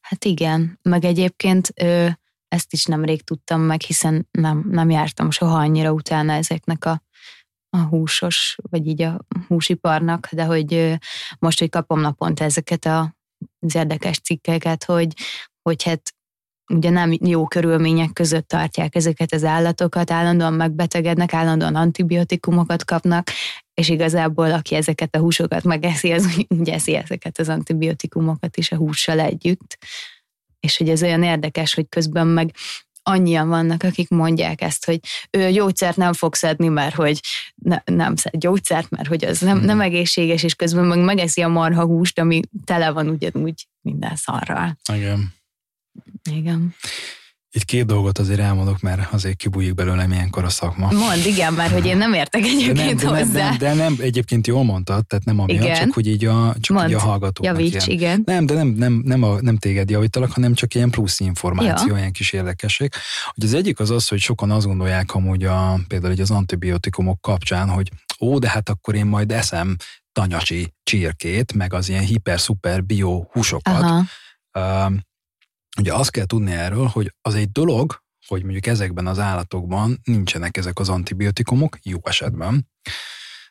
Hát igen, meg egyébként ezt is nemrég tudtam meg, hiszen nem, nem jártam soha annyira utána ezeknek a, a húsos, vagy így a húsiparnak, de hogy most, hogy kapom naponta ezeket a, az érdekes cikkeket, hogy, hogy hát ugye nem jó körülmények között tartják ezeket az állatokat, állandóan megbetegednek, állandóan antibiotikumokat kapnak, és igazából aki ezeket a húsokat megeszi, az [laughs] úgy eszi ezeket az antibiotikumokat is a hússal együtt és hogy ez olyan érdekes, hogy közben meg annyian vannak, akik mondják ezt, hogy ő gyógyszert nem fog szedni, mert hogy ne, nem szed gyógyszert, mert hogy az nem, hmm. nem egészséges, és közben meg megeszi a marha húst, ami tele van ugyanúgy minden szarral.
Igen.
Igen.
Itt két dolgot azért elmondok, mert azért kibújik belőlem ilyenkor a szakma.
Mond, igen, már hogy én nem értek egyébként
de
nem,
hozzá. De nem, de nem, egyébként jól mondtad, tehát nem amiatt, igen. csak hogy így a, csak Mond, így a hallgatóknak
javíts, ilyen. igen.
Nem, de nem, nem, nem, a, nem téged javítalak, hanem csak ilyen plusz információ, ja. ilyen kis érdekesség. Hogy az egyik az az, hogy sokan azt gondolják amúgy a, például így az antibiotikumok kapcsán, hogy ó, de hát akkor én majd eszem tanyasi csirkét, meg az ilyen hiper-szuper bio húsokat. Aha. Uh, Ugye azt kell tudni erről, hogy az egy dolog, hogy mondjuk ezekben az állatokban nincsenek ezek az antibiotikumok, jó esetben,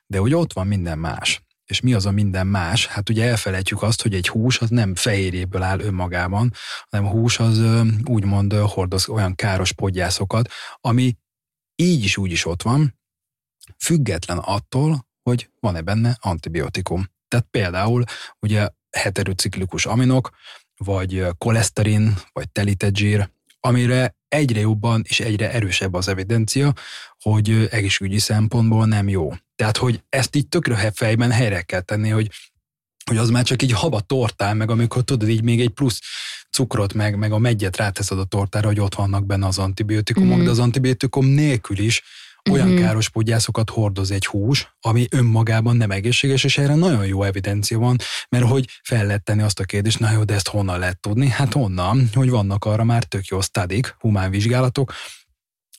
de ugye ott van minden más. És mi az a minden más? Hát ugye elfelejtjük azt, hogy egy hús az nem fehérjéből áll önmagában, hanem a hús az úgymond hordoz olyan káros podgyászokat, ami így is úgy is ott van, független attól, hogy van-e benne antibiotikum. Tehát például ugye heterociklikus aminok, vagy koleszterin, vagy telített zsír, amire egyre jobban és egyre erősebb az evidencia, hogy egészségügyi szempontból nem jó. Tehát, hogy ezt így tökre fejben helyre kell tenni, hogy, hogy az már csak így haba tortál, meg amikor tudod, így még egy plusz cukrot, meg, meg a megyet ráteszed a tortára, hogy ott vannak benne az antibiotikumok, mm. de az antibiotikum nélkül is olyan uh-huh. káros podgyászokat hordoz egy hús, ami önmagában nem egészséges, és erre nagyon jó evidencia van, mert hogy fel lehet tenni azt a kérdést, na jó, de ezt honnan lehet tudni? Hát onnan, hogy vannak arra már tök jó sztadik, humán vizsgálatok,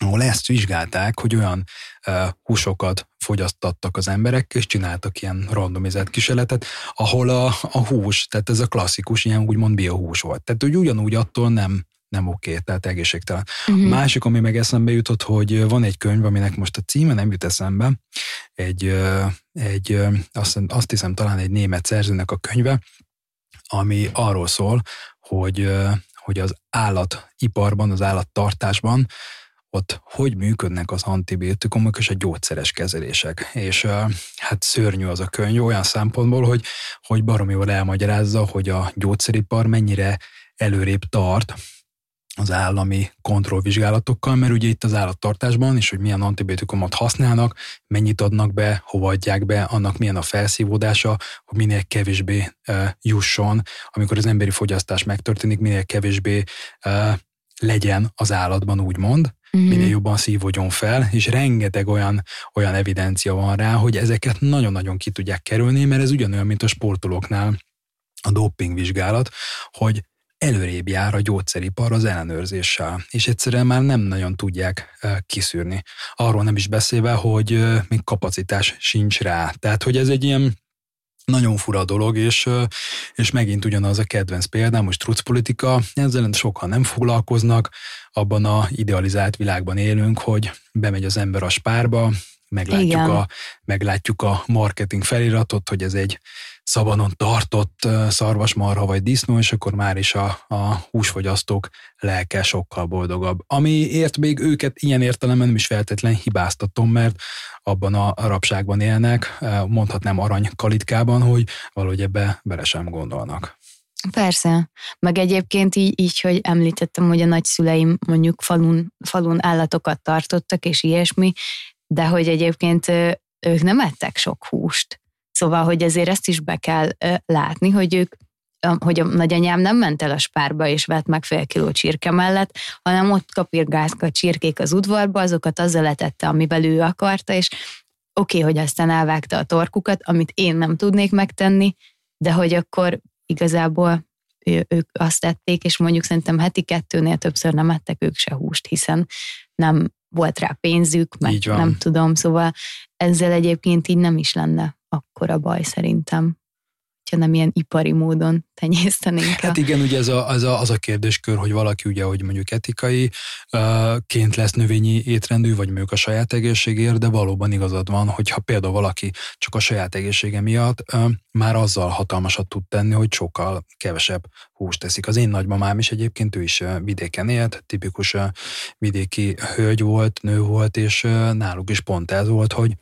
ahol ezt vizsgálták, hogy olyan uh, húsokat fogyasztattak az emberek, és csináltak ilyen randomizált kísérletet, ahol a, a hús, tehát ez a klasszikus, ilyen úgymond biohús volt. Tehát, hogy ugyanúgy attól nem nem oké, okay, tehát egészségtelen. Uh-huh. Másik, ami meg eszembe jutott, hogy van egy könyv, aminek most a címe nem jut eszembe, egy, egy azt, azt hiszem talán egy német szerzőnek a könyve, ami arról szól, hogy, hogy az állatiparban, az állattartásban ott hogy működnek az antibiotikumok és a gyógyszeres kezelések. És hát szörnyű az a könyv olyan szempontból, hogy, hogy baromival elmagyarázza, hogy a gyógyszeripar mennyire előrébb tart az állami kontrollvizsgálatokkal, mert ugye itt az állattartásban is, hogy milyen antibiotikumot használnak, mennyit adnak be, hova adják be, annak milyen a felszívódása, hogy minél kevésbé e, jusson, amikor az emberi fogyasztás megtörténik, minél kevésbé e, legyen az állatban, úgymond, uh-huh. minél jobban szívódjon fel, és rengeteg olyan, olyan evidencia van rá, hogy ezeket nagyon-nagyon ki tudják kerülni, mert ez ugyanolyan, mint a sportolóknál a dopingvizsgálat, hogy előrébb jár a gyógyszeripar az ellenőrzéssel, és egyszerűen már nem nagyon tudják kiszűrni. Arról nem is beszélve, hogy még kapacitás sincs rá. Tehát, hogy ez egy ilyen nagyon fura dolog, és, és megint ugyanaz a kedvenc példám, most trucpolitika, ezzel sokan nem foglalkoznak, abban a idealizált világban élünk, hogy bemegy az ember a spárba, meglátjuk, a, meglátjuk a marketing feliratot, hogy ez egy szabadon tartott szarvasmarha vagy disznó, és akkor már is a, a húsfogyasztók lelke sokkal boldogabb. Amiért még őket ilyen értelemben nem is feltétlen hibáztatom, mert abban a rabságban élnek, mondhatnám arany kalitkában, hogy valahogy ebbe bele sem gondolnak.
Persze. Meg egyébként így, így, hogy említettem, hogy a nagyszüleim mondjuk falun, falun állatokat tartottak, és ilyesmi, de hogy egyébként ők nem ettek sok húst. Szóval, hogy ezért ezt is be kell látni, hogy ők hogy a nagyanyám nem ment el a spárba és vett meg fél kiló csirke mellett, hanem ott kapirgáltak a csirkék az udvarba, azokat azzal letette, amivel ő akarta, és oké, okay, hogy aztán elvágta a torkukat, amit én nem tudnék megtenni, de hogy akkor igazából ő, ők azt tették, és mondjuk szerintem heti kettőnél többször nem ettek ők se húst, hiszen nem volt rá pénzük, meg nem tudom, szóval ezzel egyébként így nem is lenne akkora baj szerintem hogyha nem ilyen ipari módon tenyésztenénk.
Hát igen, ugye ez a, az, a, az a kérdéskör, hogy valaki ugye, hogy mondjuk etikai ként lesz növényi étrendű, vagy mondjuk a saját egészségért, de valóban igazad van, hogyha például valaki csak a saját egészsége miatt már azzal hatalmasat tud tenni, hogy sokkal kevesebb húst teszik. Az én nagymamám is egyébként, ő is vidéken élt, tipikus vidéki hölgy volt, nő volt, és náluk is pont ez volt, hogy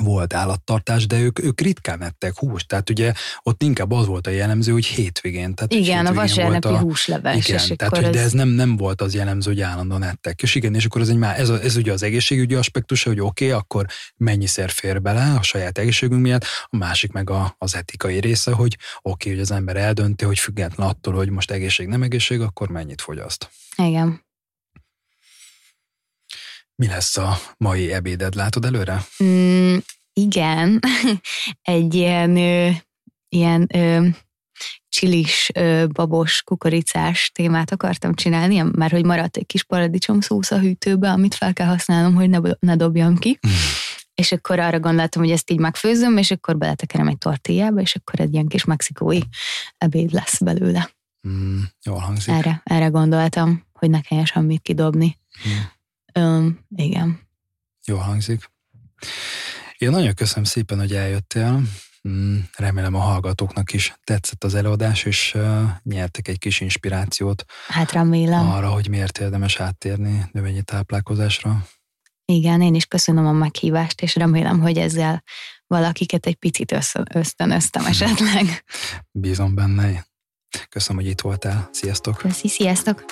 volt állattartás, de ők, ők ritkán ettek húst, tehát ugye ott inkább az volt a jellemző, hogy hétvégén. Tehát
igen,
hétvégén
a vasárnapi a, húsleves.
Igen, és tehát, hogy ez... de ez nem, nem volt az jellemző, hogy állandóan ettek. És igen, és akkor ez, egy már, ez, a, ez ugye az egészségügyi aspektusa, hogy oké, okay, akkor mennyiszer fér bele a saját egészségünk miatt, a másik meg a, az etikai része, hogy oké, okay, hogy az ember eldönti, hogy független attól, hogy most egészség, nem egészség, akkor mennyit fogyaszt.
Igen.
Mi lesz a mai ebéded? Látod előre?
Mm, igen. [laughs] Egy ilyen, ö, ilyen ö, csilis, ö, babos, kukoricás témát akartam csinálni, mert hogy maradt egy kis paradicsom szósz a hűtőbe, amit fel kell használnom, hogy ne, ne dobjam ki. Mm. És akkor arra gondoltam, hogy ezt így megfőzöm, és akkor beletekerem egy tortillába, és akkor egy ilyen kis mexikói ebéd lesz belőle.
Mm, jól hangzik.
Erre, erre gondoltam, hogy ne kelljen semmit kidobni. Mm. Um, igen.
Jó hangzik. Én nagyon köszönöm szépen, hogy eljöttél. Mm, remélem a hallgatóknak is tetszett az előadás, és nyertek egy kis inspirációt.
Hát remélem.
Arra, hogy miért érdemes áttérni növényi táplálkozásra.
Igen, én is köszönöm a meghívást, és remélem, hogy ezzel valakiket egy picit ösztönöztem esetleg.
Bízom benne. Köszönöm, hogy itt voltál. Sziasztok!
Köszi, sziasztok!